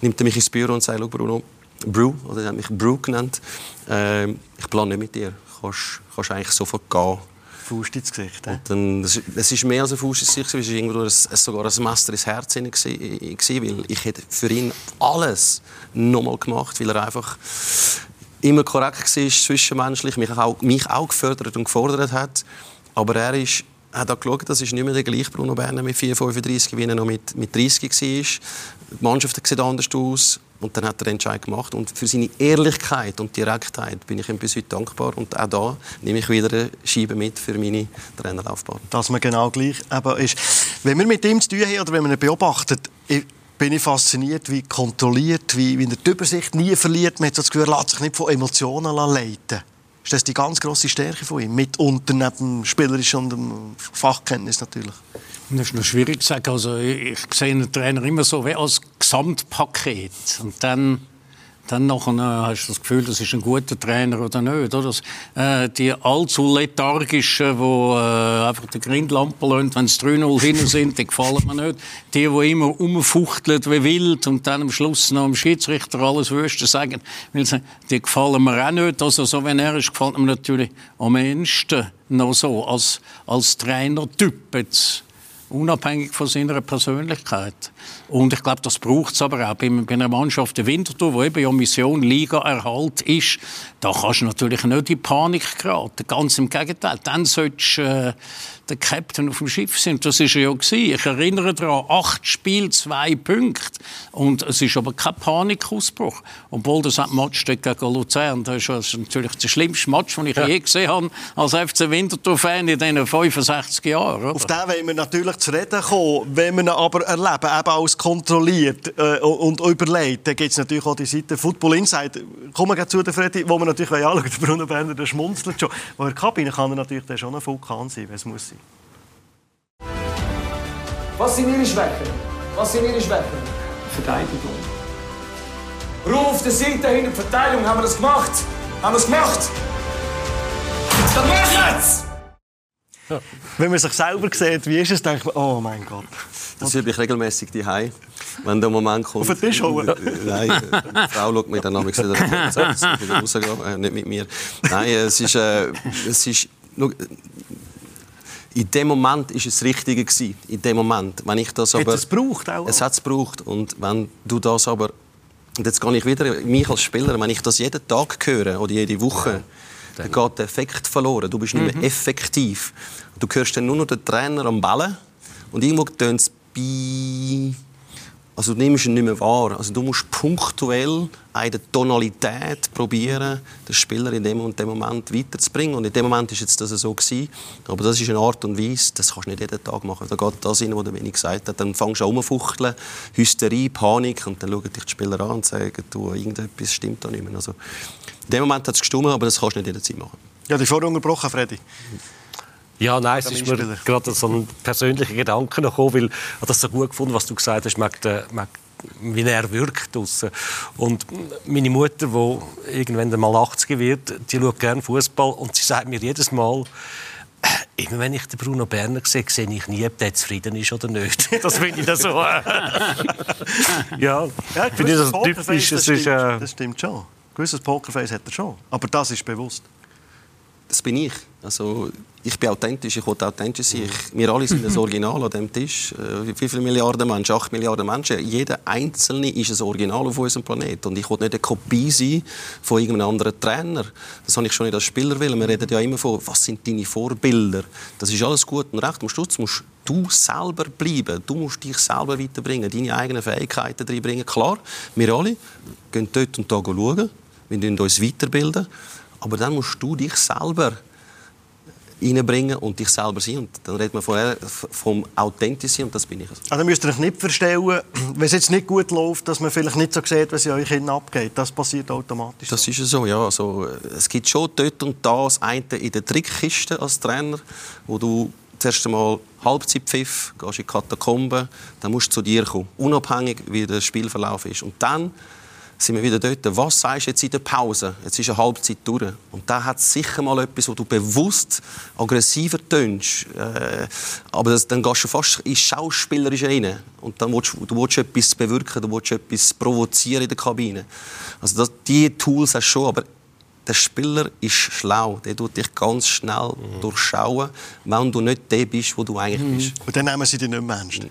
nimmt er mich ins Büro und sagt, Bruno, Brew, oder er hat mich Brew genannt, ähm, ich plane nicht mit dir. Du kannst, kannst eigentlich sofort gehen. Faust ins Gesicht. Und dann, das, ist mehr als ein Faust ins Gesicht, es war ein, sogar ein Messer ins Herz gewesen, weil ich hätte für ihn alles nochmal gemacht, weil er einfach immer korrekt war, zwischenmenschlich, mich auch, mich auch gefördert und gefordert hat. Aber er ist hat auch geschaut, das ist nicht mehr der gleiche Bruno Berner mit 4,35, wie er noch mit, mit 30 war. Die Mannschaft sieht anders aus. Und dann hat er den Entscheid gemacht. Und für seine Ehrlichkeit und Direktheit bin ich ihm bis heute dankbar. Und auch da nehme ich wieder eine Scheibe mit für meine Trainerlaufbahn. Dass man genau gleich eben ist. Wenn wir mit ihm zu tun haben oder wenn man ihn beobachtet, bin ich fasziniert, wie kontrolliert, wie, wie er die Übersicht nie verliert. Man hat das Gefühl, er lässt sich nicht von Emotionen leiten. Ist das die ganz grosse Stärke von ihm? Mitunter neben dem Spielerischen und dem Fachkenntnis natürlich. Das ist noch schwierig zu sagen. Also ich sehe einen Trainer immer so wie als Gesamtpaket. Und dann dann nachher äh, hast du das Gefühl, das ist ein guter Trainer oder nicht. Oder? Äh, die allzu lethargischen, die äh, einfach die Grindlampe lassen, wenn es 3-0 hinten sind, die gefallen mir nicht. Die, die immer rumfuchteln wie wild und dann am Schluss noch dem Schiedsrichter alles Wüste sagen, die gefallen mir auch nicht. Also so, wenn er ist, gefällt mir natürlich am ehesten noch so als, als Trainertyp jetzt unabhängig von seiner Persönlichkeit. Und ich glaube, das braucht es aber auch bei, bei einer Mannschaft der Winterthur, wo eben ja Mission Liga-Erhalt ist. Da kannst du natürlich nicht in Panik geraten. Ganz im Gegenteil. Dann solltest du äh, der Captain auf dem Schiff sein. Das ist er ja gewesen. Ich erinnere daran, acht Spiele, zwei Punkte. Und es ist aber kein Panikausbruch. Obwohl das Match gegen Luzern, das ist natürlich das schlimmste Match, das ich ja. je gesehen habe als FC Winterthur-Fan in diesen 65 Jahren. Oder? Auf den wollen wir natürlich zu reden kommen. Wenn wir ihn aber erleben, eben als kontrolliert äh, und überlegt, dann gibt es natürlich auch die Seite Football Insight. Kommen wir zu der Freddy, wo wir natürlich anschauen wollen. Der Bruno Berner, der schmunzelt schon. Aber in der Kabine kann er natürlich schon ein Vulkan sein, wenn es muss sein. Was sind Ihre Schwächen? Was sind Ihre Schwächen? Verteidigung. Auf der Seite hinter Verteidigung. Haben wir das gemacht? Haben wir es gemacht? Dann mach jetzt! Ja. Wenn man sich selber sieht, wie ist es, denkt man, oh mein Gott. Das übe ich regelmäßig daheim, wenn der Moment kommt. Auf den Tisch holen? Nein, die Frau schaut mir dann wieder rausgehen, äh, nicht mit mir. Nein, es ist, äh, es ist in dem Moment ist es das Richtige gewesen. In dem Moment, wenn ich das aber. Hat es gebraucht auch? Es hat es gebraucht und wenn du das aber und jetzt gehe ich wieder mich als Spieler, wenn ich das jeden Tag höre oder jede Woche, dann geht der Effekt verloren. Du bist nicht mehr mhm. effektiv. Du hörst dann nur noch den Trainer am Ballen und irgendwo tönt es bei also du nimmst ihn nicht mehr wahr. Also du musst punktuell eine Tonalität probieren, den Spieler in dem und dem Moment weiterzubringen. Und in dem Moment ist jetzt das so gewesen. Aber das ist eine Art und Weise, das kannst du nicht jeden Tag machen. Da geht das rein, was der wenig gesagt hat. Dann fängst du an rumfuchteln, Hysterie, Panik und dann schauen dich die Spieler an und sagen, du, irgendetwas stimmt da nicht mehr. Also, in dem Moment hat es gestimmt, aber das kannst du nicht jederzeit machen. Ja, die vorher unterbrochen, Freddy. Ja, nein, es ist mir gerade so ein persönlicher Gedanke gekommen, weil ich das so gut gefunden, was du gesagt hast, mag, mag, wie er wirkt draussen. Und meine Mutter, die irgendwann mal 80 wird, die schaut gerne Fußball und sie sagt mir jedes Mal, äh, Immer wenn ich den Bruno Berner sehe, sehe ich nie, ob der zufrieden ist oder nicht. Das finde ich das so. Äh, ja, ja finde ich das typisch. Das, stimmt, äh... das stimmt schon. Ein gewisses Pokerface hat er schon. Aber das ist bewusst. Das bin ich. Also, ich bin authentisch, ich will authentisch sein. Ich, wir alle sind ein Original an diesem Tisch. Äh, wie viele Milliarden Menschen? Acht Milliarden Menschen. Jeder Einzelne ist ein Original auf unserem Planeten. Und ich will nicht eine Kopie sein von irgendeinem anderen Trainer. Das habe ich schon nicht als Spieler will. Wir reden ja immer von, was sind deine Vorbilder? Das ist alles gut und recht. Am Schluss musst du selber bleiben. Du musst dich selber weiterbringen, deine eigenen Fähigkeiten reinbringen. Klar, wir alle gehen dort und da schauen. Wir uns weiterbilden. Aber dann musst du dich selber reinbringen und dich selber sein. Und dann redet man vorher vom authentisch sein und das bin ich. Also dann müsst ihr euch nicht verstellen, wenn es jetzt nicht gut läuft, dass man vielleicht nicht so sieht, was in euch Kindern abgeht. Das passiert automatisch. Das so. ist so, ja. Also, es gibt schon dort und da das eine in der Trickkiste als Trainer, wo du zuerst einmal Halbzeitpfiff, gehst in die Katakomben, dann musst du zu dir kommen, unabhängig wie der Spielverlauf ist. Und dann sind wir wieder dort. Was sagst du jetzt in der Pause? Jetzt ist eine Halbzeit durch. Und da hat sicher mal etwas, wo du bewusst aggressiver tönst. Äh, aber das, dann gehst du fast ins Schauspielerische rein. Und dann willst du, willst etwas bewirken, du willst etwas provozieren in der Kabine. Also das, diese Tools hast du schon, aber der Spieler ist schlau. Der tut dich ganz schnell mhm. durchschauen, wenn du nicht der bist, wo du eigentlich mhm. bist. Und dann nehmen sie dich nicht mehr. Mhm.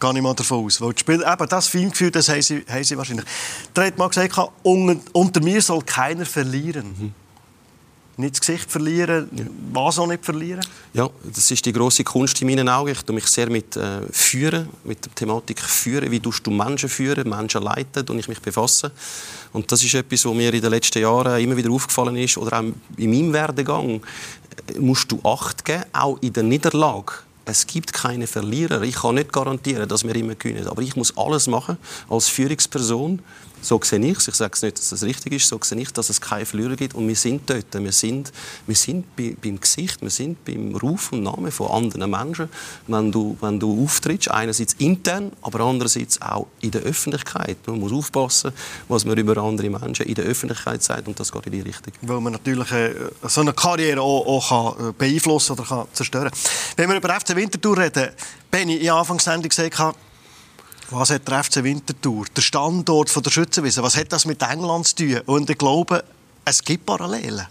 Gehe ich mal davon aus. Weil die Spieler, eben das Feingefühl, das haben sie, haben sie wahrscheinlich. Der hat mal gesagt, unter, unter mir soll keiner verlieren. Mhm. nicht das Gesicht verlieren, ja. was auch nicht verlieren? Ja, das ist die große Kunst in meinen Augen. Ich tue mich sehr mit äh, Führen, mit der Thematik Führen. Wie tust du Menschen führen, Menschen leiten, und ich mich befassen. Und das ist etwas, was mir in den letzten Jahren immer wieder aufgefallen ist, oder auch in meinem Werdegang. Äh, musst du Acht geben, auch in der Niederlage. Es gibt keine Verlierer. Ich kann nicht garantieren, dass wir immer gewinnen. Aber ich muss alles machen als Führungsperson, so sehe ich es. Ich sage es nicht, dass es richtig ist. So sehe ich, dass es keine Verlierer gibt. Und wir sind dort. Wir sind, wir sind bei, beim Gesicht, wir sind beim Ruf und Namen von anderen Menschen. Wenn du, wenn du auftrittst, einerseits intern, aber andererseits auch in der Öffentlichkeit. Man muss aufpassen, was man über andere Menschen in der Öffentlichkeit sagt. Und das geht in die Richtung. Weil man natürlich äh, so eine Karriere auch, auch kann äh, beeinflussen oder kann zerstören kann. Wenn wir über FC Winterthur reden, Benny, ich habe Anfangs gesagt, was hat der FC Winterthur? Der Standort der Schützenwiese, was hat das mit England zu tun? Und ich glaube, es gibt Parallelen.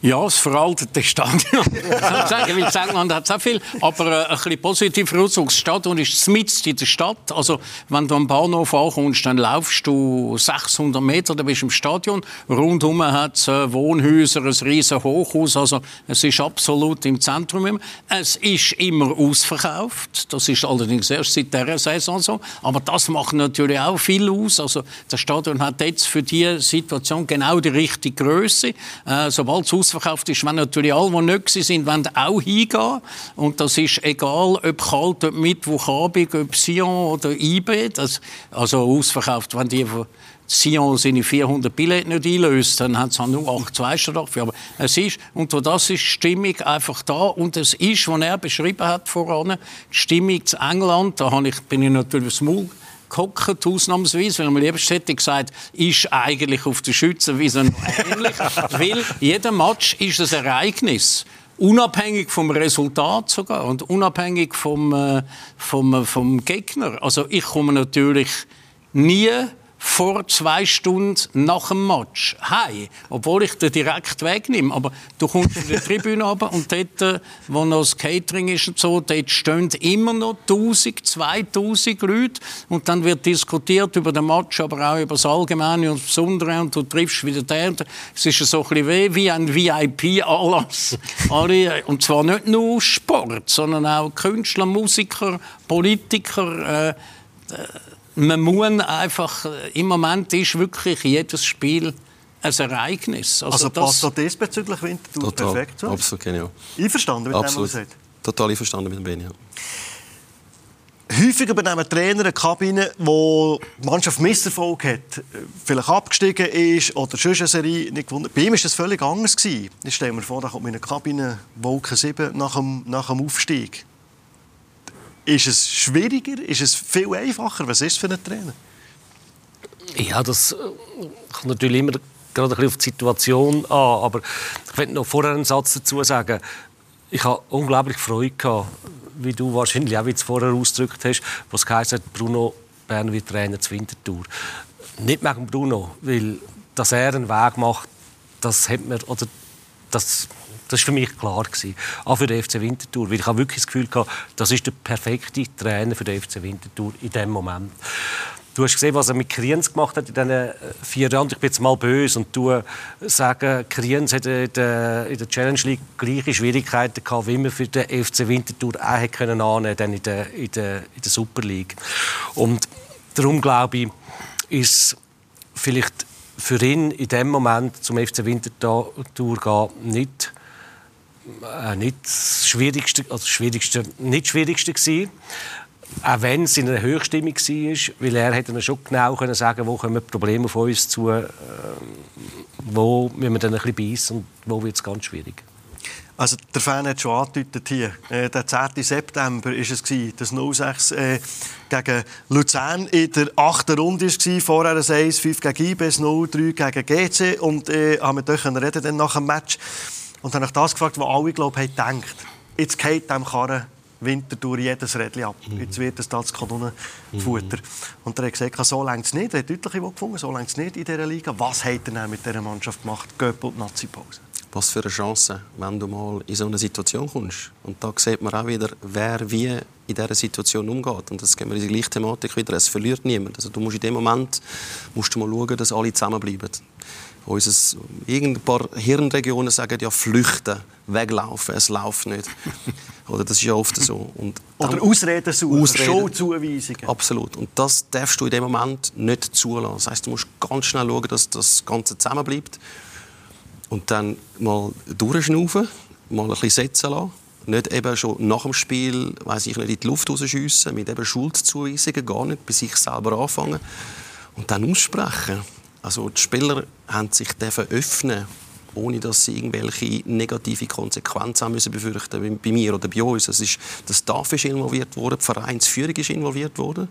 Ja, das veraltete Stadion. sagen, weil England hat sehr viel, aber äh, ein bisschen positiver Ausdruck. Das Stadion ist mitten in der Stadt. Also, wenn du am Bahnhof ankommst, dann laufst du 600 Meter, dann bist du im Stadion. Rundum hat es äh, Wohnhäuser, ein riesen Hochhaus. Also, es ist absolut im Zentrum. Es ist immer ausverkauft. Das ist allerdings erst seit dieser Saison so. Aber das macht natürlich auch viel aus. Also, das Stadion hat jetzt für diese Situation genau die richtige Größe. Äh, sobald es ausverkauft ist, wenn natürlich alle, die nicht sind, wollen auch hingehen. Und das ist egal, ob kalt, ob Mittwochabend, ob Sion oder IB. Das, also ausverkauft, wenn die von Sion seine 400 Billette nicht einlöst, dann hat es nur 8 Zweistar dafür. Aber es ist, und das ist die Stimmung einfach da. Und es ist, was er beschrieben hat voran, die Stimmung zu England, da bin ich natürlich aufs Maul gehockt, ausnahmsweise, weil man liebst hätte gesagt, ist eigentlich auf der Schützenwiese noch ähnlich, weil jeder Match ist ein Ereignis. Unabhängig vom Resultat sogar und unabhängig vom, äh, vom, vom Gegner. Also ich komme natürlich nie vor zwei Stunden nach dem Match heim, obwohl ich den direkt wegnehme. Aber du kommst in die Tribüne runter und dort, äh, wo noch das Catering ist und so, dort stehen immer noch 1000, 2000 Leute und dann wird diskutiert über den Match, aber auch über das Allgemeine und das Besondere und du triffst wieder den. Es ist so ein bisschen wie ein VIP-Anlass. und zwar nicht nur Sport, sondern auch Künstler, Musiker, Politiker, äh, äh man muss einfach, im Moment ist wirklich jedes Spiel ein Ereignis. Also, also passt das diesbezüglich Winterthur Total, perfekt so? Absolut genial. Einverstanden mit absolut. dem, was Total einverstanden mit dem ja. Häufig übernehmen Trainer eine Kabine, wo die Mannschaft Misserfolg hat, vielleicht abgestiegen ist oder schon eine Serie nicht gewonnen. Bei ihm war das völlig anders. Ich stelle mir vor, da kommt in eine Kabine Wolke 7 nach dem, nach dem Aufstieg. Ist es schwieriger? Ist es viel einfacher? Was ist es für einen Trainer? Ja, das äh, kommt natürlich immer gerade ein auf die Situation an. Aber ich möchte noch vorher einen Satz dazu sagen. Ich habe unglaublich Freude gehabt, wie du wahrscheinlich auch vorher ausgedrückt hast, was geheißen hat, Bruno Bern wird Trainer zur Winterthur. Nicht wegen Bruno, weil dass er einen Weg macht, das hat mir, oder das das war für mich klar. Gewesen. Auch für den FC Winterthur. Weil ich habe wirklich das Gefühl hatte, das ist der perfekte Trainer für den FC Winterthur in diesem Moment. Du hast gesehen, was er mit Kriens gemacht hat in diesen äh, vier Jahren. Ich bin jetzt mal böse und du sagen, Kriens hat in der, Challenge League gleiche Schwierigkeiten gehabt, wie man für den FC Winterthur auch hätte können annehmen können in der, in in der Super League. Und darum glaube ich, ist vielleicht für ihn in dem Moment zum FC Winterthur gehen nicht äh, nicht das Schwierigste, also Schwierigste, nicht Schwierigste gewesen. Auch wenn es in einer Höchststimmung war, weil er hätte schon genau können sagen wo kommen Probleme auf uns zu, äh, wo müssen wir dann ein bisschen beißen und wo wird es ganz schwierig. Also der Fan hat schon angedeutet hier, äh, der 10. September war es, gewesen, das 06 äh, gegen Luzern in der 8. Runde war, vorher ein 1-5 gegen IBS, 0-3 gegen GC und äh, haben wir reden dann nach dem Match und dann habe ich das gefragt, was alle, glaube ich, gedacht Jetzt geht dem Karren Winter durch jedes Rädchen ab. Mhm. Jetzt wird es das Kanonenfutter. Mhm. Und er hat gesagt, so längt es nicht. Er hat deutlich gefunden, so längt es nicht in dieser Liga. Was hat er mit dieser Mannschaft gemacht? Göppel und Nazi-Pause. Was für eine Chance, wenn du mal in so eine Situation kommst. Und da sieht man auch wieder, wer wie in dieser Situation umgeht. Und das gehen wir in die gleiche Thematik wieder. Es verliert niemand. Also du musst in dem Moment musst du mal schauen, dass alle zusammenbleiben. Unseres, irgendein paar Hirnregionen sagen ja flüchten, weglaufen, es läuft nicht. Oder das ist ja oft so. Und Oder Ausreden suchen, Ausreden. Schulzuweisungen. Absolut. Und das darfst du in dem Moment nicht zulassen. Das heißt, du musst ganz schnell schauen, dass das Ganze zusammenbleibt. Und dann mal durchschnaufen, mal ein bisschen setzen lassen. Nicht eben schon nach dem Spiel, weiß ich nicht, in die Luft rausschiessen, mit eben Schuldzuweisungen, gar nicht, bei sich selber anfangen. Und dann aussprechen. Also die Spieler haben sich öffnen ohne dass sie irgendwelche negative Konsequenzen haben müssen befürchten bei, bei mir oder bei uns. Es ist, das Staff ist involviert worden, die Vereinsführung ist involviert worden.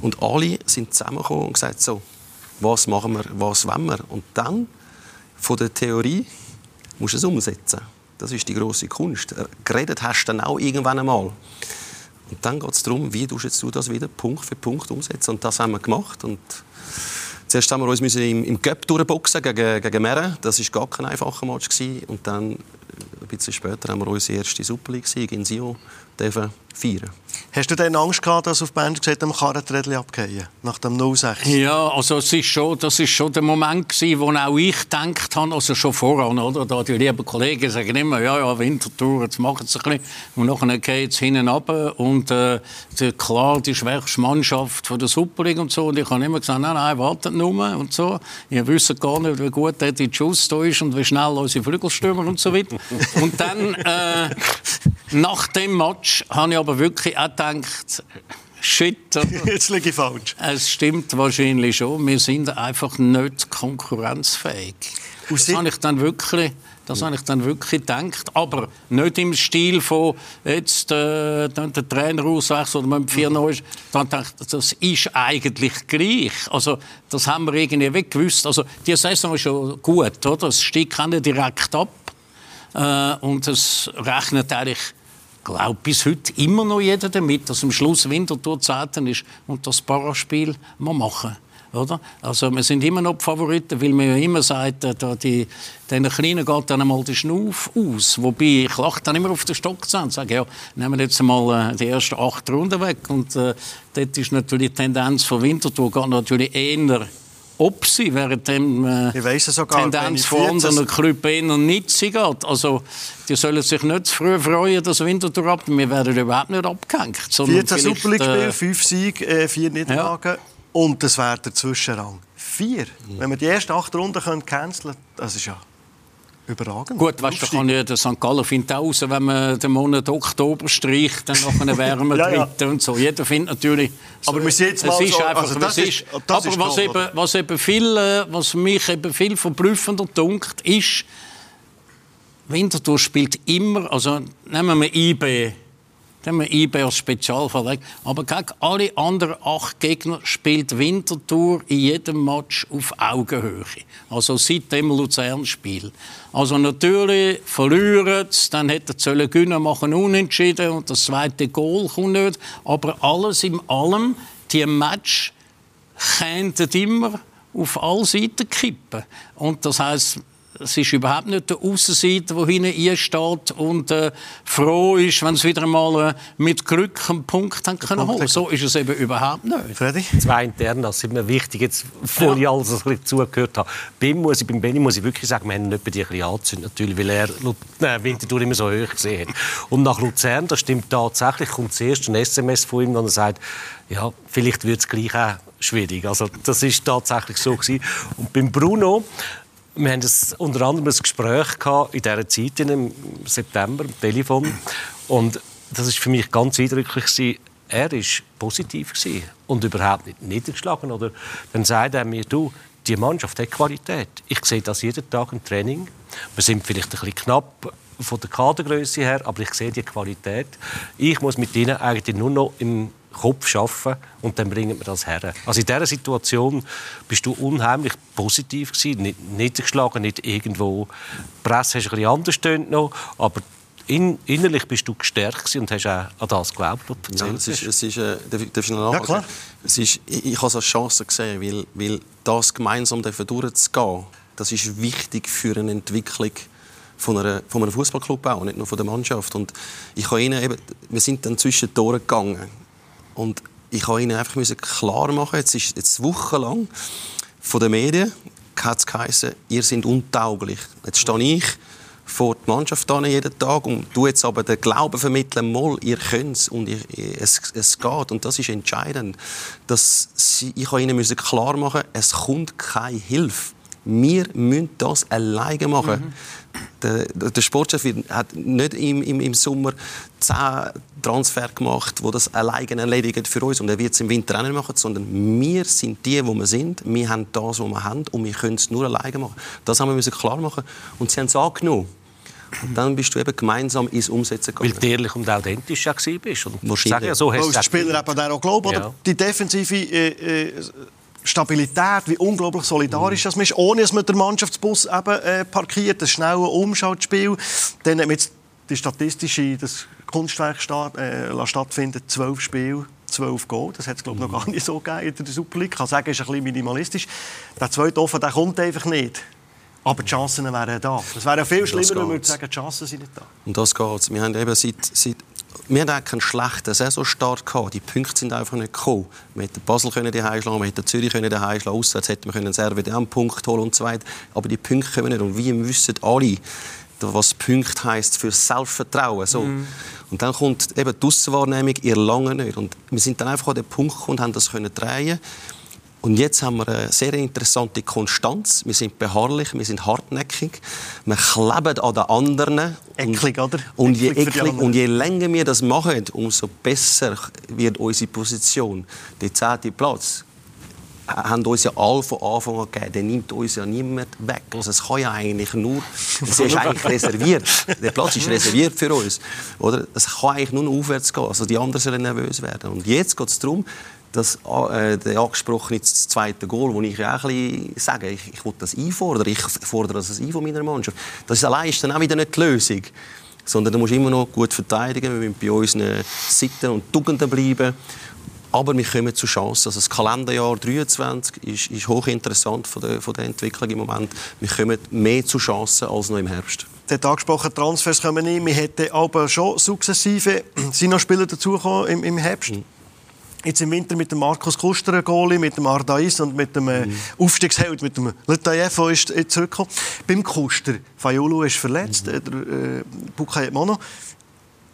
Und alle sind zusammengekommen und gesagt, so, was machen wir, was wollen wir? Und dann, von der Theorie, musst du es umsetzen. Das ist die große Kunst. Geredet hast du dann auch irgendwann einmal. Und dann geht es darum, wie du das wieder Punkt für Punkt umsetzen. Und das haben wir gemacht. Und zuerst haben wir uns im, im Cup durchboxen gegen, gegen Meren. Das war gar kein einfacher Match. Gewesen. Und dann, ein bisschen später, haben wir unsere erste Super League in Sion feiern. Hast du denn Angst gehabt, dass auf Band gesagt am Karrenrädchen abgehen nach dem 06? Ja, also es ist schon, das ist schon der Moment gewesen, wo auch ich gedacht habe, also schon voran, oder? Da die lieben Kollegen sagen immer, ja, ja, Wintertour, jetzt machen sie ein bisschen. Und nachher geht es hinten runter und äh, die, klar, die schwächste Mannschaft von der Super League und so. Und ich habe immer gesagt, nein, nein, wartet nur und so. Ihr wisst gar nicht, wie gut der die Schuss da ist und wie schnell unsere Flügelstürmer und so weiter. und dann, äh, nach dem Match, habe ich aber wirklich auch gedacht, shit? Jetzt liege ich falsch. Es stimmt wahrscheinlich schon. Wir sind einfach nicht konkurrenzfähig. Das habe ich dann wirklich, das habe ich dann wirklich gedacht. Aber nicht im Stil von jetzt äh, dann der Trainer auswechseln oder mit vier Mhm. Neues. Dann dachte ich, das ist eigentlich gleich. Also das haben wir irgendwie weggewusst. Also die Saison ist schon gut, oder? Es steigt auch nicht direkt ab. Äh, und es rechnet eigentlich, glaube bis heute immer noch jeder damit, dass am Schluss Winterthur Zeiten ist und das Paraspiel wir machen. Oder? Also wir sind immer noch die Favoriten, weil man ja immer sagt, äh, da die, den Kleinen geht dann einmal der Schnuff aus. Wobei ich lache dann immer auf den Stock zusammen und sage, ja, nehmen wir jetzt einmal äh, die ersten acht Runden weg. Und äh, dort ist natürlich die Tendenz von Winterthur geht natürlich eher ob sie, während dem äh, Ich sogar, Tendenz von 14 anderen Clubs eher nicht sie geht. Also, die sollen sich nicht zu früh freuen, dass Winterthur ab. Wir werden überhaupt nicht abgehängt. sondern 14 vielleicht, Super League-Spiele, äh, 5 Siege, äh, 4 Niederlagen. Und das wäre der Zwischenrang. 4. Wenn wir die ersten 8 Runden canceln können, das ist ja überragend. Gut, weißt du, da kann ja der St. Gallen findet auch raus, wenn man den Monat Oktober streicht, dann nachher wären wir Ja, ja. Und so. Jeder findet natürlich... Aber wir sind jetzt es ist so- einfach, also das ist- ist. das Aber was, eben, was, eben viel, äh, was mich eben viel verblüffender dunkt, ist, Winterthur spielt immer, also nehmen wir IB, nehmen wir IB als Spezialfall weg, aber gegen alle anderen acht Gegner spielt Winterthur in jedem Match auf Augenhöhe. Also seit dem Luzern-Spiel. Also natürlich verlieren sie, dann hätten sie gewinnen, machen unentschieden und das zweite Goal kommt nicht. Aber alles in allem, die Match könnten immer auf alle Seiten kippen. Und das heißt, es ist überhaupt nicht der Aussenseiter, der hinten einsteht und äh, froh ist, wenn sie wieder einmal äh, mit Glück einen Punkt haben können holen. So ist es eben überhaupt nicht. Freddy? Zwei Internas sind mir wichtig, jetzt, bevor ich alles ein bisschen zugehört habe. Beim, muss ich, beim Benny muss ich wirklich sagen, wir haben nicht bei dir ein bisschen angezündet, natürlich, weil er äh, Winterthur immer so hoch gesehen hat. Und nach Luzern, das stimmt tatsächlich, kommt zuerst ein SMS von ihm, wo er sagt, ja, vielleicht wird es gleich auch schwierig. Also das ist tatsächlich so gewesen. Und beim Bruno, wir haben das, unter anderem ein Gespräch gehabt in dieser Zeit, im September, am Telefon. Und das ist für mich ganz eindrücklich. gewesen. Er war positiv gewesen und überhaupt nicht niedergeschlagen. Oder dann sagt er mir, du, die Mannschaft hat Qualität. Ich sehe das jeden Tag im Training. Wir sind vielleicht ein bisschen knapp von der Kadergröße her, aber ich sehe die Qualität. Ich muss mit ihnen eigentlich nur noch im Kopf arbeiten und dann bringen wir das her. Also in dieser Situation bist du unheimlich positiv gewesen, nicht niedergeschlagen, nicht irgendwo. Die Presse hast du ein bisschen anders tönt noch, aber in, innerlich bist du gestärkt und hast auch an das geglaubt, was du Ja, es ist, hast. es ist, äh, darf, ich- darf ich noch nachhaken? klar. Es ist, ich, ich habe es als Chance gesehen, weil, weil das gemeinsam durchzugehen, das ist wichtig für eine Entwicklung von, einer, von einem Fußballclub auch, nicht nur von der Mannschaft. Und ich habe ihnen eben, wir sind dann zwischen die Tore gegangen und ich habe ihnen einfach klar machen, jetzt ist jetzt wochenlang von den Medien hat es geheißen, ihr seid untauglich. Jetzt stehe ich vor die Mannschaft an jeden Tag und du jetzt aber den Glauben vermitteln, mal, ihr könnt es und ihr, es, es geht und das ist entscheidend. Dass sie, ich ihnen müssen klar machen, es kommt keine Hilfe. Wir müssen das alleine machen. Mhm. Der, der Sportchef hat nicht im, im, im Sommer zehn Transfer gemacht, wo das alleine erledigt für uns und er wird es im Winter auch nicht machen, sondern wir sind die, wo wir sind. Wir haben das, was wir haben und wir können es nur alleine machen. Das haben wir klar machen und sie haben es angenommen. Und dann bist du eben gemeinsam ins Umsetzen gegangen. Weil du ehrlich und authentisch ja bist. Und Wahrscheinlich. Ja, so hast Weil Spieler eben auch glauben. Ja. Die defensive äh, äh, Stabilität, wie unglaublich solidarisch das ist, ohne dass man den Mannschaftsbus eben, äh, parkiert, das schnelle Umschaltspiel. Dann hat man jetzt die statistische, das Kunstwerk statt, äh, stattfinden, zwölf Spiele. 12 Goal. Das hat es, glaube noch gar nicht so gegeben in der Super League. Ich kann sagen, es ist ein bisschen minimalistisch. Der zweite Offen, der kommt einfach nicht. Aber die Chancen wären da. Es wäre viel schlimmer, wenn wir sagen, die Chancen sind nicht da. Und das geht Wir haben eben seit, seit wir hatten keinen schlechten Saisonstart gehabt. Die Punkte sind einfach nicht gekommen. Wir hätten Basel können die schlagen, wir hätten Zürich können die schlagen, auswärts hätten wir können Servet einen Punkt holen und so weiter. Aber die Punkte kommen nicht. Und wir wissen alle, was Punkt heisst für Selbstvertrauen. So. Mm. Und dann kommt eben die Aussenwahrnehmung, ihr lange nicht. Und wir sind dann einfach an den Punkt gekommen und haben das können drehen. Und jetzt haben wir eine sehr interessante Konstanz. Wir sind beharrlich, wir sind hartnäckig, wir kleben an den anderen. Eklig, oder? Und je, eklig, und je länger wir das machen, umso besser wird unsere Position. Der zehnte Platz haben uns ja alle von Anfang an gegeben. Der nimmt uns ja niemand weg. Also es kann ja eigentlich nur... Es ist eigentlich reserviert. Der Platz ist reserviert für uns. Oder? Es kann eigentlich nur aufwärts gehen. Also die anderen sollen nervös werden. Und jetzt geht es darum, dass äh, der angesprochene zweite Goal, wo ich auch ein sage, ich, ich will das einfordern, ich fordere das ein von meiner Mannschaft. Das ist allein ist dann auch wieder nicht die Lösung. Sondern du musst immer noch gut verteidigen, wir müssen bei unseren Sitten und Tugenden bleiben. Aber wir kommen zu Chancen. Also das Kalenderjahr 23 ist, ist hochinteressant von der, von der Entwicklung im Moment. Wir kommen mehr zu Chancen als noch im Herbst. Der angesprochene Transfers kommen nicht. Wir hätten aber schon sukzessive sind noch Spieler dazugekommen im, im Herbst. Mhm. Jetzt im Winter mit dem Markus Kuster, Goalie, mit dem Ardais und mit dem äh, mhm. Aufstiegsheld, mit dem Letayev, ist äh, zurückgekommen. Beim Kuster, Fayulu ist verletzt, mhm. der äh, Bukai Mono.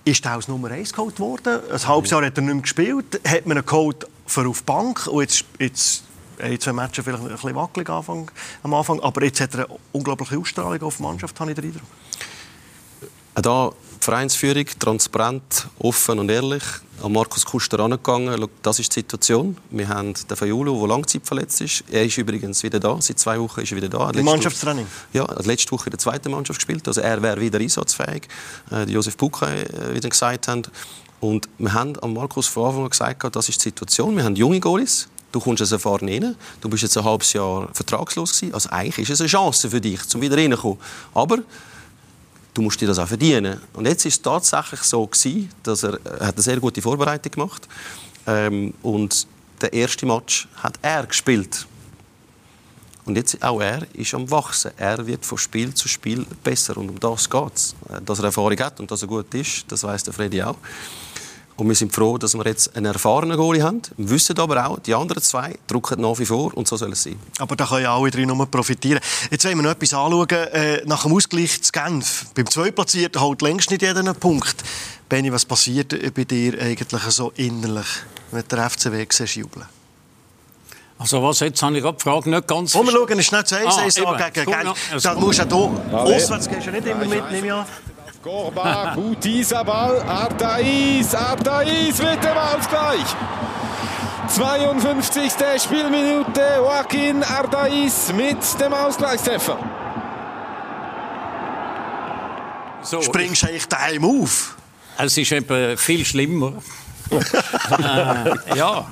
Ist der aus Nummer 1 geholt worden? Ein halbes Jahr hat er nicht mehr gespielt. Hat man ihn geholt für auf die Bank und jetzt, jetzt in zwei Matches vielleicht ein bisschen wackelig Anfang, am Anfang, aber jetzt hat er eine unglaubliche Ausstrahlung auf die Mannschaft, habe ich den Eindruck. Da die Vereinsführung transparent, offen und ehrlich an Markus Kuster angegangen. Das ist die Situation. Wir haben den Fayulu, der langzeitverletzt ist. Er ist übrigens wieder da. Seit zwei Wochen ist er wieder da. Im Mannschaftstraining? Ja, er hat letzte Woche in der zweiten Mannschaft gespielt. Also er wäre wieder einsatzfähig. Äh, Josef Bucke, äh, wie gesagt haben. Und wir haben an Markus von Anfang an gesagt, das ist die Situation. Wir haben junge Goalies. Du kommst als erfahren rein. Du bist jetzt ein halbes Jahr vertragslos gewesen. Also eigentlich ist es eine Chance für dich, zum wieder reinzukommen. Aber du musst dir das auch verdienen. Und jetzt ist es tatsächlich so gewesen, dass er, er hat eine sehr gute Vorbereitung gemacht ähm, und der erste Match hat er gespielt. Und jetzt auch er ist am wachsen. Er wird von Spiel zu Spiel besser und um das geht es. Dass er Erfahrung hat und dass er gut ist, das weiß der Freddy auch. Und wir sind froh, dass wir jetzt einen erfahrenen Goalie haben. Wir wissen aber auch, die anderen zwei drücken nach wie vor und so soll es sein. Aber da können ja alle drei nur profitieren. Jetzt wollen wir noch etwas anschauen. Äh, nach dem Ausgleich zu Genf. Beim Zweitplatzierten holt längst nicht jeder einen Punkt. Benny, was passiert bei dir eigentlich so innerlich, wenn der FCW siehst, jubeln? Also was, jetzt habe ich die Frage nicht ganz... Komm, wir schauen schnell zu 1 ah, gegen Genf. Da musst du auch hier... Auswärts gehst du nicht immer mit, nehme ich an. Korba, gut dieser Ball. Ardais, Ardais mit dem Ausgleich. 52. Spielminute. Joaquin Ardais mit dem Ausgleichstreffer. So, Springst du eigentlich daheim auf? Es ist eben viel schlimmer. äh, ja,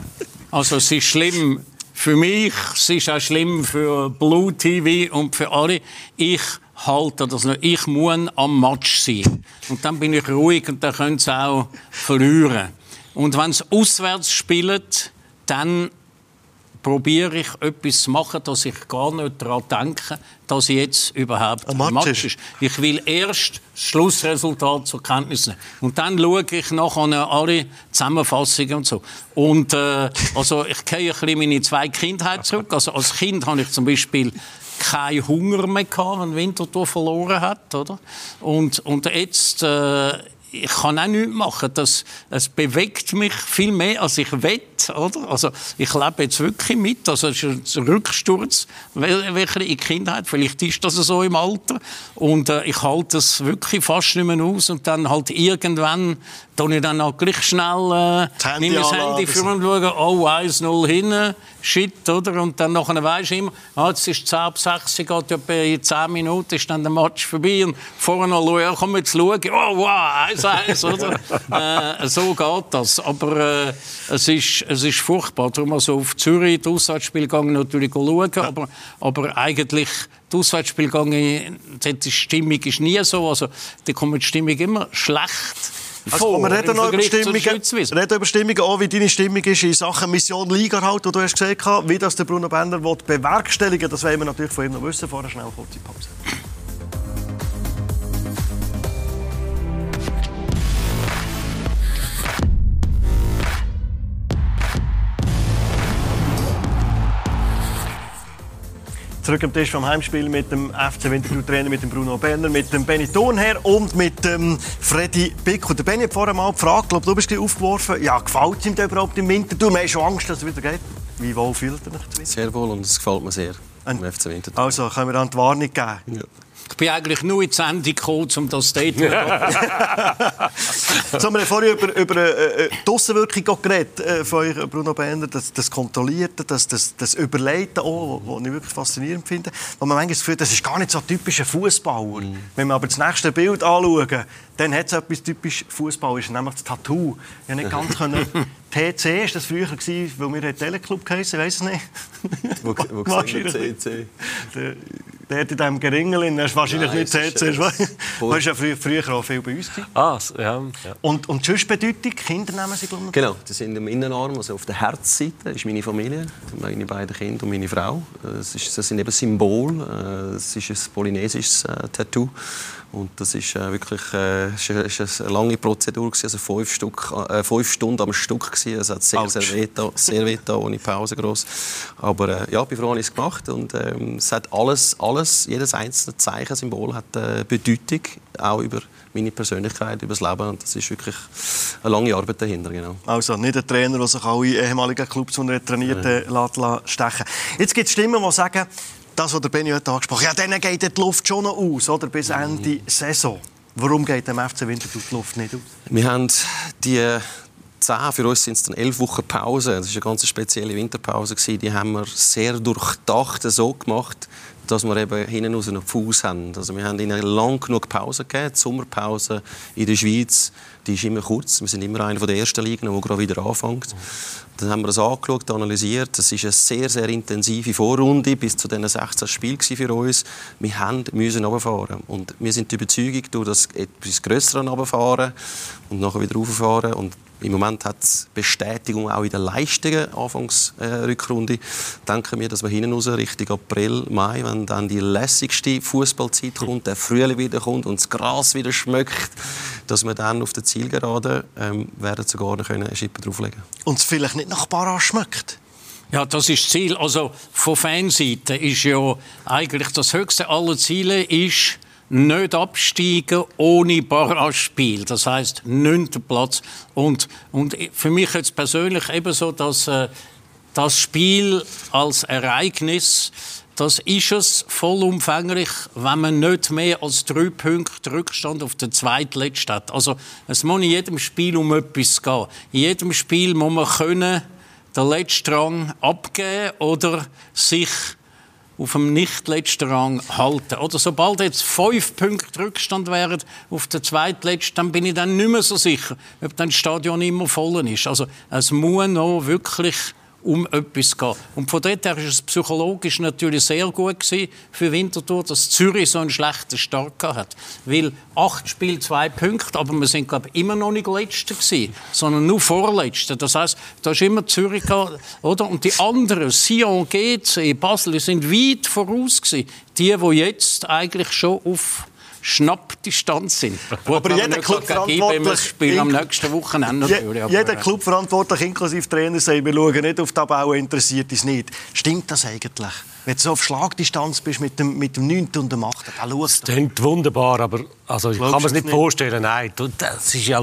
also es ist schlimm für mich, es ist auch schlimm für Blue TV und für alle. Ich halte das nicht. Ich muss am Match sein. Und dann bin ich ruhig und dann können sie auch verlieren. Und wenn sie auswärts spielen, dann probiere ich etwas zu machen, dass ich gar nicht daran denke, dass jetzt überhaupt ein Match, Match ist. Ich will erst das Schlussresultat zur Kenntnis nehmen. Und dann schaue ich nachher alle Zusammenfassungen und so. Und äh, also ich gehe ein bisschen meine zwei Kindheit zurück. Also als Kind habe ich zum Beispiel keinen Hunger mehr gehabt, wenn Winterthur verloren hat, oder? Und, und jetzt äh, ich kann auch nichts machen. Das, es bewegt mich viel mehr, als ich will. Oder? Also, ich lebe jetzt wirklich mit. Also, es ist ein Rücksturz welcher in Kindheit. Vielleicht ist das so im Alter. Und äh, ich halte das wirklich fast nicht mehr aus. Und dann halt irgendwann tue ich dann auch gleich schnell äh, Das Handy nehme das anladen. Handy für und schaue, oh, 1-0 hinten, shit, oder? Und dann nachher weisst du immer, ah, jetzt ist 10 ab 6, geht ja bei 10 Minuten, ist dann der Match vorbei und vorher noch schauen, ja, komm jetzt schauen, oh, wow, 1-1, oder? äh, so geht das. Aber äh, es, ist, es ist furchtbar. Darum also auf Zürich, die Auswärtsspiele gegangen, natürlich schauen, aber, aber eigentlich die Auswärtsspiele gegangen, die Stimmung ist nie so, also da kommt die Stimmung immer schlecht Also, vor, wir reden im noch über Stimmungen, Schweizwiesen. reden über Stimmungen, auch wie deine Stimmung ist in Sachen Mission Liga halt, wo du hast gesehen hast, wie das der Bruno Bender will bewerkstelligen Das wollen wir natürlich von ihm noch wissen. Vorher schnell kurze Pause. Zurück am Tisch vom Heimspiel mit dem FC Winterthur-Trainer, mit dem Bruno Berner, mit dem Benny Thurnherr und mit dem Freddy Bick. Und der Benny hat vorher mal gefragt, glaub, du bist aufgeworfen, ja, gefällt es ihm überhaupt im Winterthur? Wir haben schon Angst, dass es wieder geht. Wie wohl fühlt er sich? Sehr wohl und es gefällt mir sehr. Im FC Winterthur. Also, können wir dann die Warnung geben? Ja. Ich bin eigentlich nur in die Sendung gekommen, um das Statement So, wir haben vorhin über, über äh, äh, die Aussenwirkung geredet äh, von euch, Bruno Bender, das, das Kontrollierte, das, das, das Überleiten, auch, was ich wirklich faszinierend finde. Wo man manchmal das Gefühl hat, das ist gar nicht so typischer Fußballer. Wenn wir aber das nächste Bild anschauen, dann hat es etwas typisch Fußballerisches, nämlich das Tattoo. Ich nicht ganz können. TC ist das früher gewesen, weil wir einen Teleclub geheißen, weiß es nicht. Wo, wo Wahrscheinlich CC? Der, hat in diesem Geringel, das ist wahrscheinlich Nein, nicht CC. äh, voll- war ja früher, früher auch viel bei uns. Ah, s- ja, ja. Und, und die Schussbedeutung, Kinder nehmen sie, glaube ich. Genau, das sind im Innenarm, also auf der Herzseite ist meine Familie, meine beiden Kinder und meine Frau. Das, ist, das sind eben Symbole. Äh, Es ist ein polynesisches äh, Tattoo. Und das ist äh, wirklich äh, ist, ist ist eine lange Prozedur, gewesen, also fünf, Stück, äh, fünf Stunden am Stück. Gewesen. Es hat sehr, sehr weh getan, sehr weh getan, ohne Pause groß. Aber äh, ja, bei Frau habe ich es gemacht und ähm, es hat alles, alles, jedes einzelne Zeichen, Symbol hat äh, Bedeutung, auch über meine Persönlichkeit, über das Leben. Und das ist wirklich eine lange Arbeit dahinter, genau. Also nicht ein Trainer, der sich alle ehemaligen Clubs, die er trainiert, äh, lässt stechen Jetzt gibt es Stimmen, die sagen, das, was der Benny heute angesprochen hat, ja, denen geht die Luft schon noch aus, oder? bis Ende Saison. Warum geht dem FC Winterthur die Luft nicht aus? Wir haben die zehn, für uns sind es dann elf Wochen Pause. Das war eine ganz spezielle Winterpause. Die haben wir sehr durchdacht so gemacht, dass wir eben hinten raus noch Fuß haben. Also wir haben ihnen lang genug Pause gegeben. Die Sommerpause in der Schweiz, die ist immer kurz. Wir sind immer einer der ersten Ligen, die gerade wieder anfängt. Dann haben wir das angeschaut, analysiert. Es war eine sehr, sehr intensive Vorrunde bis zu diesen 16 Spielen für uns. Wir müssen runterfahren. Und wir sind der Überzeugung, durch das etwas Größere runterfahren und nachher wieder rauffahren. Und im Moment hat es Bestätigung auch in den Leistungen Anfangsrückrunde. Äh, Rückrunde. Denken wir, dass wir hinten raus, Richtung April, Mai, wenn dann die lässigste Fußballzeit kommt, der Frühling wieder kommt und das Gras wieder schmeckt, dass wir dann auf der Zielgerade ähm, werden sogar noch eine Schippe drauflegen. Und es vielleicht nicht nach Barrage schmeckt. Ja, das ist das Ziel. Also von Fanseite ist ja eigentlich das höchste aller Ziele ist nicht absteigen ohne Barrage-Spiel. Das heißt neunter Platz. Und, und für mich jetzt persönlich eben so, dass äh, das Spiel als Ereignis das ist es vollumfänglich, wenn man nicht mehr als drei Punkte Rückstand auf den zweitletzten hat. Also es muss in jedem Spiel um etwas gehen. In jedem Spiel muss man können den letzten Rang abgeben oder sich auf dem nicht letzten Rang halten. Oder sobald jetzt fünf Punkte Rückstand wären auf den zweitletzten, dann bin ich dann nicht mehr so sicher, ob dann das Stadion immer voll ist. Also es muss noch wirklich um etwas gehen. Und von dort her war es psychologisch natürlich sehr gut gewesen für Winterthur, dass Zürich so einen schlechten Start hat. Weil acht Spiele, zwei Punkte, aber wir sind glaube ich, immer noch nicht Letzte gewesen, sondern nur Vorletzte. Das heißt, da ist immer Zürich oder? Und die anderen, Sion, GC, Basel, sind weit voraus gewesen. Die, die jetzt eigentlich schon auf Schnappdistanz sind. Aber jeder Clubverantwortliche Spiel am nächsten Wochenende natürlich. Je, jeder Clubverantwortliche inklusive Trainer sagt, wir schauen nicht auf die Tabelle, interessiert uns nicht. Stimmt das eigentlich? Wenn du so auf Schlagdistanz bist mit dem, mit dem 9. und dem 8. Das klingt wunderbar, aber also, ich kann mir es nicht, nicht vorstellen. Nein, das ist ja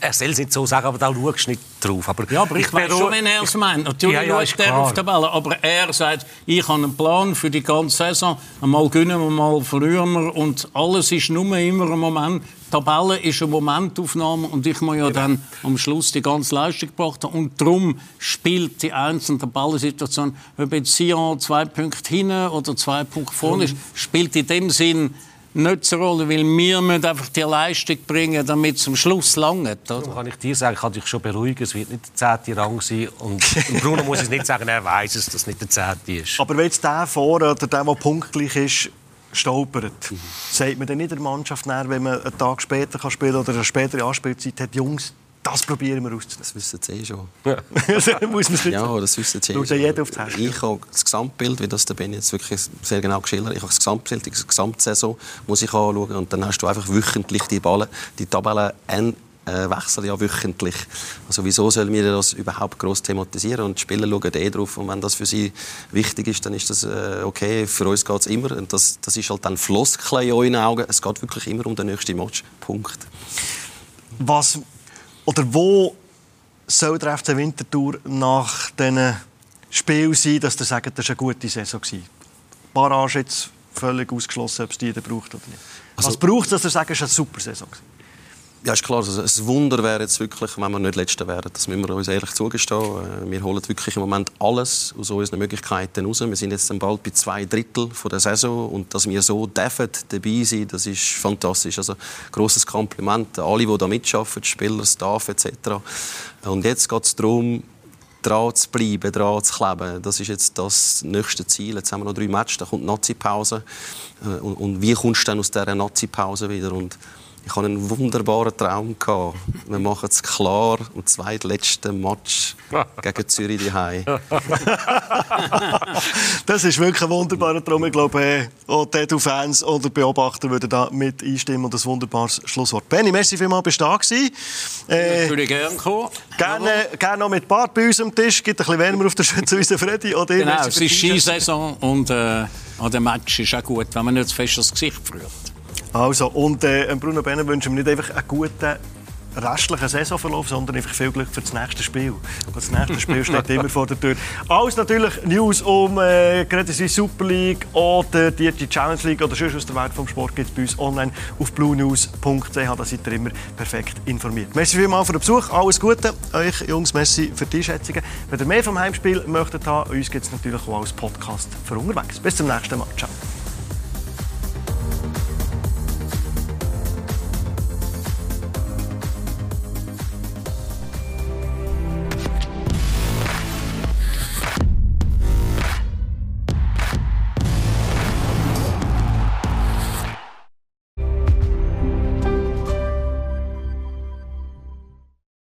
Er soll es nicht so sagen, aber da schaust du nicht drauf. Aber ja, aber ich, ich weiß schon, wenn er es meint. Natürlich ja, ja, schaut er auf die Tabelle. Aber er sagt, ich habe einen Plan für die ganze Saison. Einmal gewinnen wir, mal verlieren wir. Und alles ist nur immer ein Moment. Die Tabelle ist eine Momentaufnahme und ich muss ja dann am Schluss die ganze Leistung gebracht haben. Und darum spielt die einzelne Tabellensituation, ob jetzt Sion zwei Punkte hinten oder zwei Punkte vorne ist, spielt in dem Sinn nicht so Rolle, weil wir müssen einfach die Leistung bringen, damit es zum Schluss langt. Oder? kann ich dir sagen, ich kann dich schon beruhigen, es wird nicht der zehnte Rang sein. Und Bruno muss es nicht sagen, er weiß es, dass es nicht der zehnte ist. Aber wenn jetzt der vorne oder der, der punktgleich ist, stolpert, mhm. sagt man dann nicht der Mannschaft nach, wenn man einen Tag später kann spielen oder eine spätere Anspielzeit hat, Jungs, das probieren wir auszunehmen. Das wissen sie eh schon. Ja, Muss man ja das wissen sie eh schon. Jeder auf die ich habe das Gesamtbild, wie das der Benny jetzt wirklich sehr genau geschildert hat, ich habe das Gesamtbild, die Gesamtsaison muss ich anschauen und dann hast du einfach wöchentlich die Ballen, die Tabellen äh, wechseln ja wöchentlich. Also wieso sollen wir das überhaupt groß thematisieren? Und die Spieler schauen eh drauf. Und wenn das für sie wichtig ist, dann ist das äh, okay. Für uns geht es immer. Und das, das ist halt dann Floskel in euren Augen. Es geht wirklich immer um den nächsten Match. Punkt. Was oder wo soll der FC Winterthur nach diesen Spielen sein, dass ihr sagt, das war eine gute Saison? Barrage jetzt völlig ausgeschlossen, ob es die braucht oder nicht. Also, Was braucht es, dass ihr sagt, es war eine super Saison? Ja, ist klar. Also ein Wunder wäre jetzt wirklich, wenn wir nicht Letzte wären. Das müssen wir uns ehrlich zugestehen. Äh, wir holen wirklich im Moment alles aus unseren Möglichkeiten raus. Wir sind jetzt bald bei zwei Drittel der Saison und dass wir so dürfen dabei sein, das ist fantastisch. Also großes Kompliment an alle, die da mitschaffen, Spieler, Staff etc. Und jetzt geht es darum, dran zu bleiben, dran zu kleben. Das ist jetzt das nächste Ziel. Jetzt haben wir noch drei Matches, dann kommt die Nazi-Pause. Äh, und, wie kommst du dann aus dieser Nazi-Pause wieder? Und ich hatte einen wunderbaren Traum. Wir machen es klar am zweitletzten Match gegen Zürich daheim. das ist wirklich ein wunderbarer Traum. Ich glaube, äh, auch Tattoo-Fans oder Beobachter würden da mit einstimmen und ein wunderbares Schlusswort. Benni, merci vielmals, bist du da gewesen. Äh, würde gerne kommen. Gerne, gerne noch mit Bart bei uns am Tisch. Gibt ein bisschen wärmer auf der Schütze, wie Freddy. Oder genau, es ist Skisaison und äh, an dem Match ist auch gut, wenn man nicht zu fest das Gesicht früht. Also, und äh, Bruno Benner wünschen wir nicht einfach einen guten restlichen Saisonverlauf, sondern einfach viel Glück für das nächste Spiel. Das nächste Spiel steht immer vor der Tür. Alles natürlich News um äh, gerade die Super League oder die, die Challenge League oder sonst aus der Welt vom Sport gibt es bei uns online auf bluenews.ch. Da seid ihr immer perfekt informiert. Merci vielmals für den Besuch. Alles Gute euch Jungs. Merci für die Einschätzungen. Wenn ihr mehr vom Heimspiel möchtet haben, uns gibt es natürlich auch als Podcast für unterwegs. Bis zum nächsten Mal. Ciao.